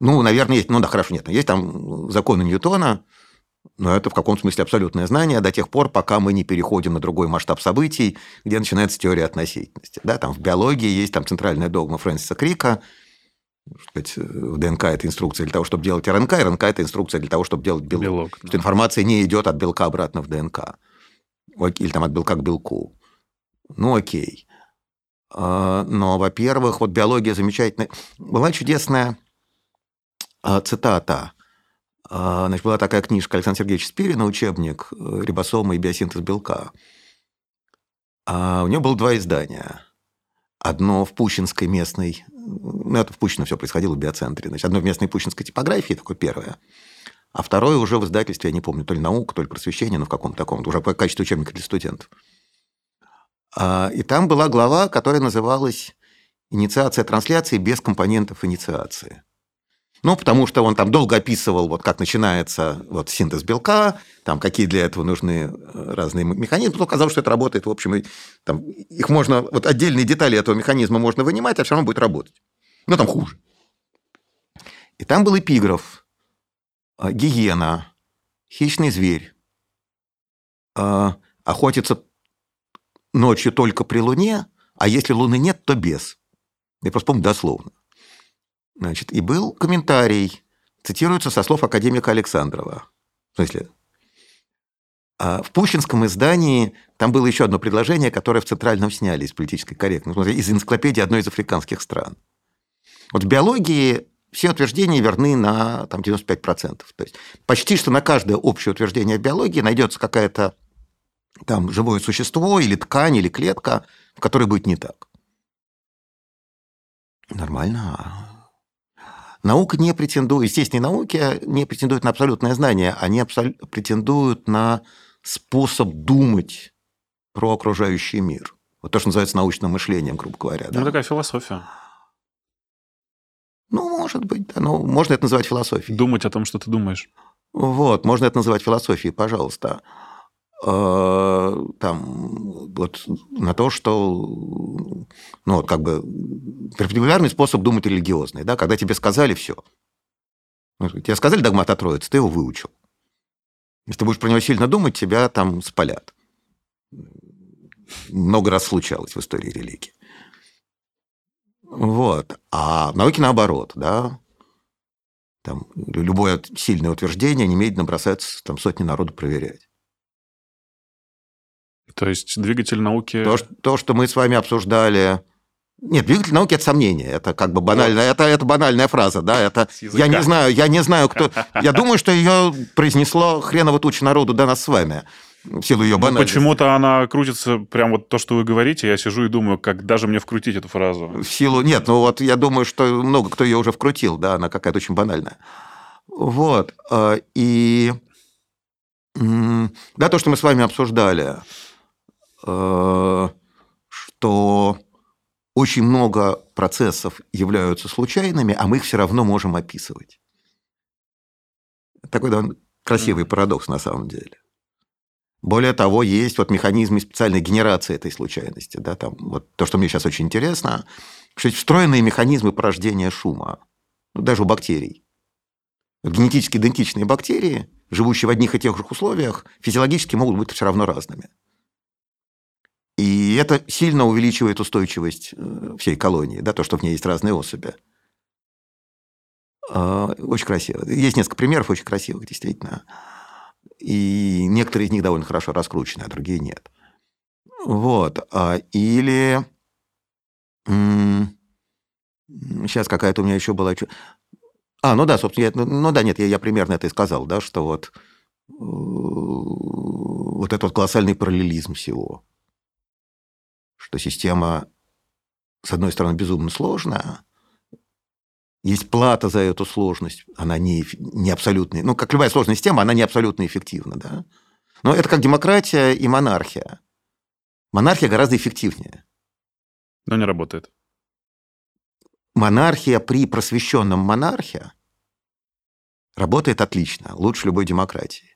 ну, наверное, есть, ну да, хорошо, нет, есть там законы Ньютона, но это в каком смысле абсолютное знание до тех пор, пока мы не переходим на другой масштаб событий, где начинается теория относительности. Да, там в биологии есть там центральная догма Фрэнсиса Крика, сказать, в ДНК это инструкция для того, чтобы делать РНК, РНК это инструкция для того, чтобы делать белок. белок да. Что информация не идет от белка обратно в ДНК. Или там от белка к белку. Ну, окей. А, но, во-первых, вот биология замечательная. Была чудесная а, цитата а, значит, была такая книжка Александра Сергеевича Спирина, учебник э, «Рибосомы и биосинтез белка». А у него было два издания. Одно в Пущинской местной... Ну, это в Пущино все происходило в биоцентре. Значит, одно в местной пущинской типографии, такое первое. А второе уже в издательстве, я не помню, то ли наука, то ли просвещение, но в каком-то таком, уже по качеству учебника для студентов. А, и там была глава, которая называлась «Инициация трансляции без компонентов инициации». Ну, потому что он там долго описывал, вот как начинается вот синтез белка, там какие для этого нужны э, разные механизмы. Потом оказалось, что это работает, в общем, и, там, их можно, вот отдельные детали этого механизма можно вынимать, а все равно будет работать. Ну, там хуже. И там был эпиграф. «А, гиена, хищный зверь, а, охотится ночью только при луне, а если луны нет, то без. Я просто помню дословно. Значит, и был комментарий, цитируется со слов академика Александрова. В смысле, а в Пущинском издании там было еще одно предложение, которое в Центральном сняли из политической корректности, из энциклопедии одной из африканских стран. Вот в биологии все утверждения верны на там, 95%. То есть почти что на каждое общее утверждение в биологии найдется какая-то там живое существо или ткань, или клетка, в которой будет не так. Нормально. Наука не претендует, естественные науки не претендуют на абсолютное знание, они абсол... претендуют на способ думать про окружающий мир. Вот то, что называется научным мышлением, грубо говоря. Ну, да? такая философия. Ну, может быть, да. Ну, можно это называть философией. Думать о том, что ты думаешь. Вот, можно это называть философией, пожалуйста. Э, там, вот на то, что, ну, вот как бы перпендикулярный способ думать религиозный, да, когда тебе сказали все. Ну, тебе сказали догмат о Троице, ты его выучил. Если ты будешь про него сильно думать, тебя там спалят. Много раз случалось в истории религии. Вот. А в науке наоборот, да. Там любое сильное утверждение немедленно бросается там сотни народу проверять. То есть двигатель науки... То, что, то, что мы с вами обсуждали... Нет, двигатель науки – это сомнение. Это как бы банальная, это, это банальная фраза, да. Это, я не знаю, я не знаю, кто... Я думаю, что ее произнесло хреново туча народу до нас с вами в силу ее Ну, банальности. почему-то она крутится прям вот то, что вы говорите. Я сижу и думаю, как даже мне вкрутить эту фразу. В силу... Нет, ну вот я думаю, что много кто ее уже вкрутил, да, она какая-то очень банальная. Вот. э, И... Да, то, что мы с вами обсуждали, что очень много процессов являются случайными, а мы их все равно можем описывать. Такой довольно красивый парадокс на самом деле. Более того, есть вот механизмы специальной генерации этой случайности. Да, там, вот то, что мне сейчас очень интересно, что есть встроенные механизмы порождения шума, ну, даже у бактерий. Генетически идентичные бактерии, живущие в одних и тех же условиях, физиологически могут быть все равно разными. И это сильно увеличивает устойчивость э, всей колонии, да, то, что в ней есть разные особи. А, Очень красиво. Есть несколько примеров очень красивых, действительно. И некоторые из них довольно хорошо раскручены, а другие нет. Вот. А, Или... Сейчас какая-то у меня еще была... А, ну да, собственно, я, ну ну да, нет, я, я примерно это и сказал, да, что вот, э, вот этот вот колоссальный параллелизм всего, что система, с одной стороны, безумно сложная, есть плата за эту сложность, она не, не абсолютная. Ну, как любая сложная система, она не абсолютно эффективна, да. Но это как демократия и монархия. Монархия гораздо эффективнее. Но не работает. Монархия при просвещенном монархе работает отлично, лучше любой демократии.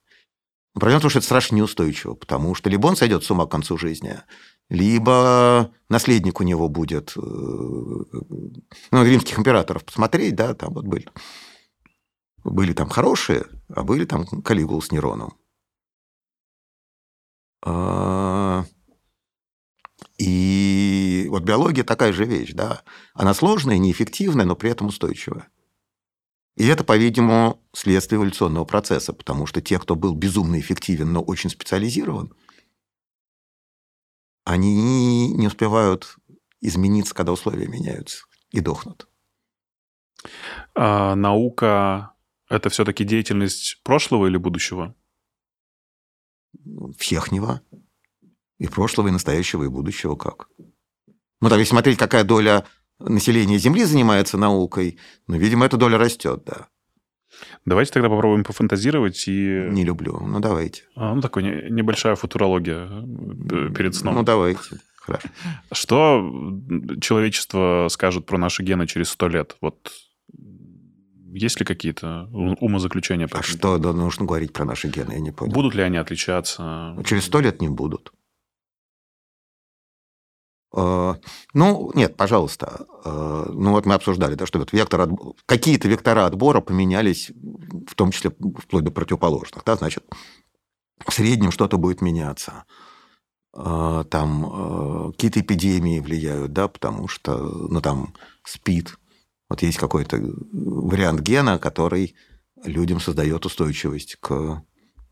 Проблема в том, что это страшно неустойчиво, потому что либо он сойдет с ума к концу жизни, либо наследник у него будет, э, ну, римских императоров посмотреть, да, там вот были, были там хорошие, а были там Калигул с Нероном. А, И вот биология такая же вещь, да. Она сложная, неэффективная, но при этом устойчивая. И это, по-видимому, следствие эволюционного процесса, потому что те, кто был безумно эффективен, но очень специализирован, они не успевают измениться, когда условия меняются, и дохнут. А наука – это все-таки деятельность прошлого или будущего? Всехнего. И прошлого, и настоящего, и будущего как. Ну, там, если смотреть, какая доля населения Земли занимается наукой, ну, видимо, эта доля растет, да. Давайте тогда попробуем пофантазировать и... Не люблю. Ну, давайте. А, ну, такой не- небольшая футурология э, перед сном. Ну, давайте. Хорошо. Что человечество скажет про наши гены через сто лет? Вот Есть ли какие-то умозаключения? А что да, нужно говорить про наши гены, я не понял. Будут ли они отличаться? Через сто лет не будут. Э, ну, нет, пожалуйста. Э, ну, вот мы обсуждали, да, что вот вектор от... какие-то вектора отбора поменялись, в том числе вплоть до противоположных. Да? Значит, в среднем что-то будет меняться. Э, там какие-то эпидемии влияют, да, потому что, ну, там, спид. Вот есть какой-то вариант гена, который людям создает устойчивость к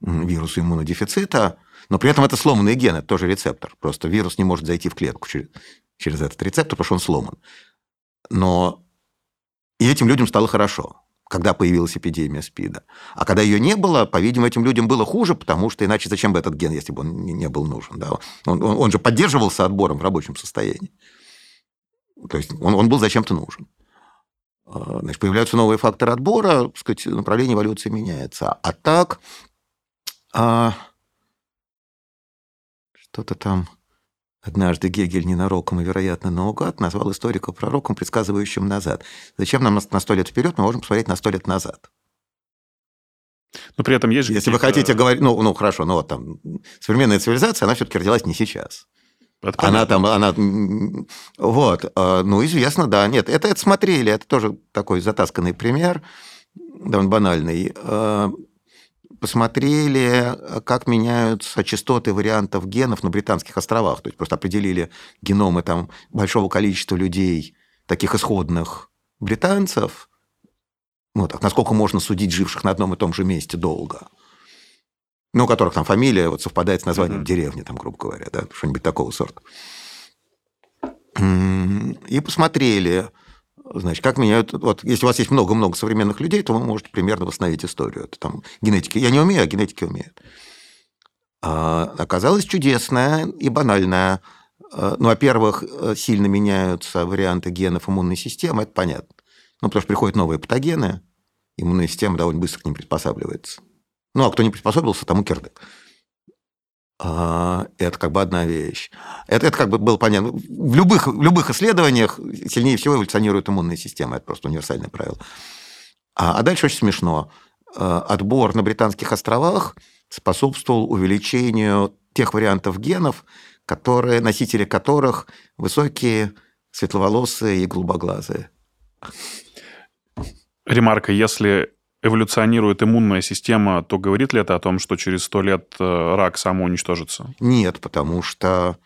вирусу иммунодефицита, но при этом это сломанный ген, это тоже рецептор. Просто вирус не может зайти в клетку через, через этот рецептор, потому что он сломан. Но и этим людям стало хорошо, когда появилась эпидемия СПИДа. А когда ее не было, по-видимому, этим людям было хуже, потому что иначе зачем бы этот ген, если бы он не был нужен? Да? Он, он, он же поддерживался отбором в рабочем состоянии. То есть он, он был зачем-то нужен. А, значит, появляются новые факторы отбора, так сказать, направление эволюции меняется. А так, а, что-то там однажды Гегель ненароком и, вероятно, наугад назвал историка пророком, предсказывающим назад. Зачем нам на сто лет вперед, мы можем посмотреть на сто лет назад. Но при этом есть Если вы хотите говорить, ну, ну хорошо, ну вот там современная цивилизация, она все-таки родилась не сейчас. Это она там, она, вот, а, ну, известно, да, нет, это, это смотрели, это тоже такой затасканный пример, довольно банальный. Посмотрели, как меняются частоты вариантов генов на Британских островах. То есть просто определили геномы там большого количества людей, таких исходных британцев, ну, так, насколько можно судить живших на одном и том же месте долго. Ну, у которых там фамилия вот совпадает с названием mm-hmm. деревни, там, грубо говоря, да, что-нибудь такого сорта. И посмотрели, Значит, как меняют... Вот если у вас есть много-много современных людей, то вы можете примерно восстановить историю. Это там генетики. Я не умею, а генетики умеют. А, оказалось чудесная и банальная. А, ну, во-первых, сильно меняются варианты генов иммунной системы, это понятно. Ну, потому что приходят новые патогены, иммунная система довольно быстро к ним приспосабливается. Ну, а кто не приспособился, тому кирдык. А, это как бы одна вещь. Это, это как бы было понятно. В любых, в любых исследованиях сильнее всего эволюционирует иммунная система. Это просто универсальное правило. А, а дальше очень смешно. А, отбор на Британских островах способствовал увеличению тех вариантов генов, которые, носители которых высокие, светловолосые и голубоглазые. Ремарка, если эволюционирует иммунная система, то говорит ли это о том, что через сто лет э, рак самоуничтожится? Нет, потому что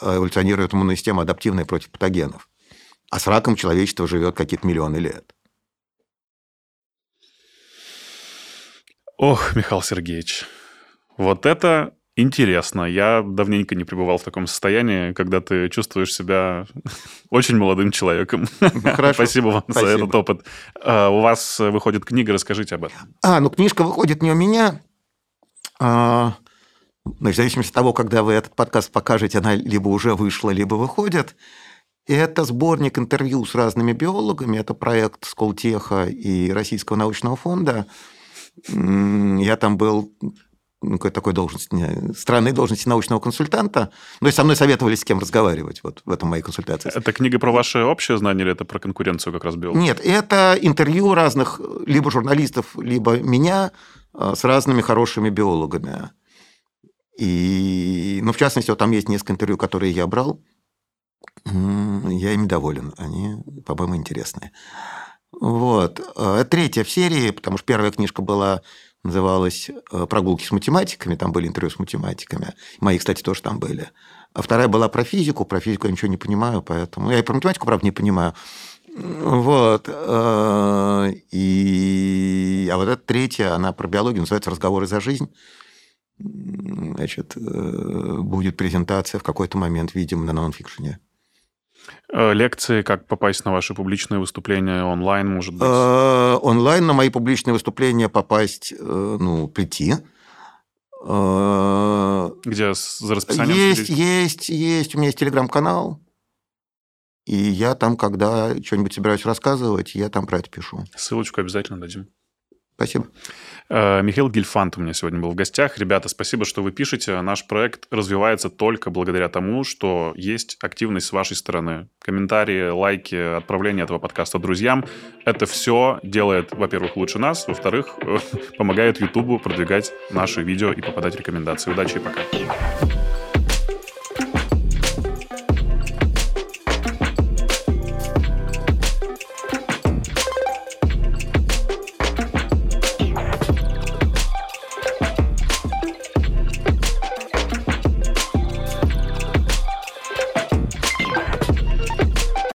э, эволюционирует иммунная система адаптивная против патогенов. А с раком человечество живет какие-то миллионы лет. Ох, Михаил Сергеевич, вот это интересно. Я давненько не пребывал в таком состоянии, когда ты чувствуешь себя очень молодым человеком. Хорошо. Спасибо вам Спасибо. за этот опыт. А, у вас выходит книга, расскажите об этом. А, ну книжка выходит не у меня. А, значит, в зависимости от того, когда вы этот подкаст покажете, она либо уже вышла, либо выходит. И это сборник интервью с разными биологами. Это проект Сколтеха и Российского научного фонда. Я там был ну, какой такой должности, странной должности научного консультанта. Ну, и со мной советовались, с кем разговаривать вот в этом моей консультации. Это книга про ваше общее знание или это про конкуренцию как раз биологов? Нет, это интервью разных либо журналистов, либо меня а, с разными хорошими биологами. И, ну, в частности, вот там есть несколько интервью, которые я брал. Я ими доволен. Они, по-моему, интересные. Вот. А, третья в серии, потому что первая книжка была называлась э, «Прогулки с математиками», там были интервью с математиками. Мои, кстати, тоже там были. А вторая была про физику. Про физику я ничего не понимаю, поэтому... Я и про математику, правда, не понимаю. Вот. Э, и... А вот эта третья, она про биологию, называется «Разговоры за жизнь». Значит, э, будет презентация в какой-то момент, видимо, на нонфикшене. Э, лекции, как попасть на ваши публичные выступления онлайн, может быть? Э, онлайн на мои публичные выступления попасть, э, ну, прийти. Где за расписанием Есть, следить? есть, есть. У меня есть телеграм-канал. И я там, когда что-нибудь собираюсь рассказывать, я там про это пишу. Ссылочку обязательно дадим. Спасибо. Э, Михаил Гильфант у меня сегодня был в гостях. Ребята, спасибо, что вы пишете. Наш проект развивается только благодаря тому, что есть активность с вашей стороны. Комментарии, лайки, отправление этого подкаста друзьям. Это все делает, во-первых, лучше нас, во-вторых, помогает Ютубу продвигать наши видео и попадать в рекомендации. Удачи и пока.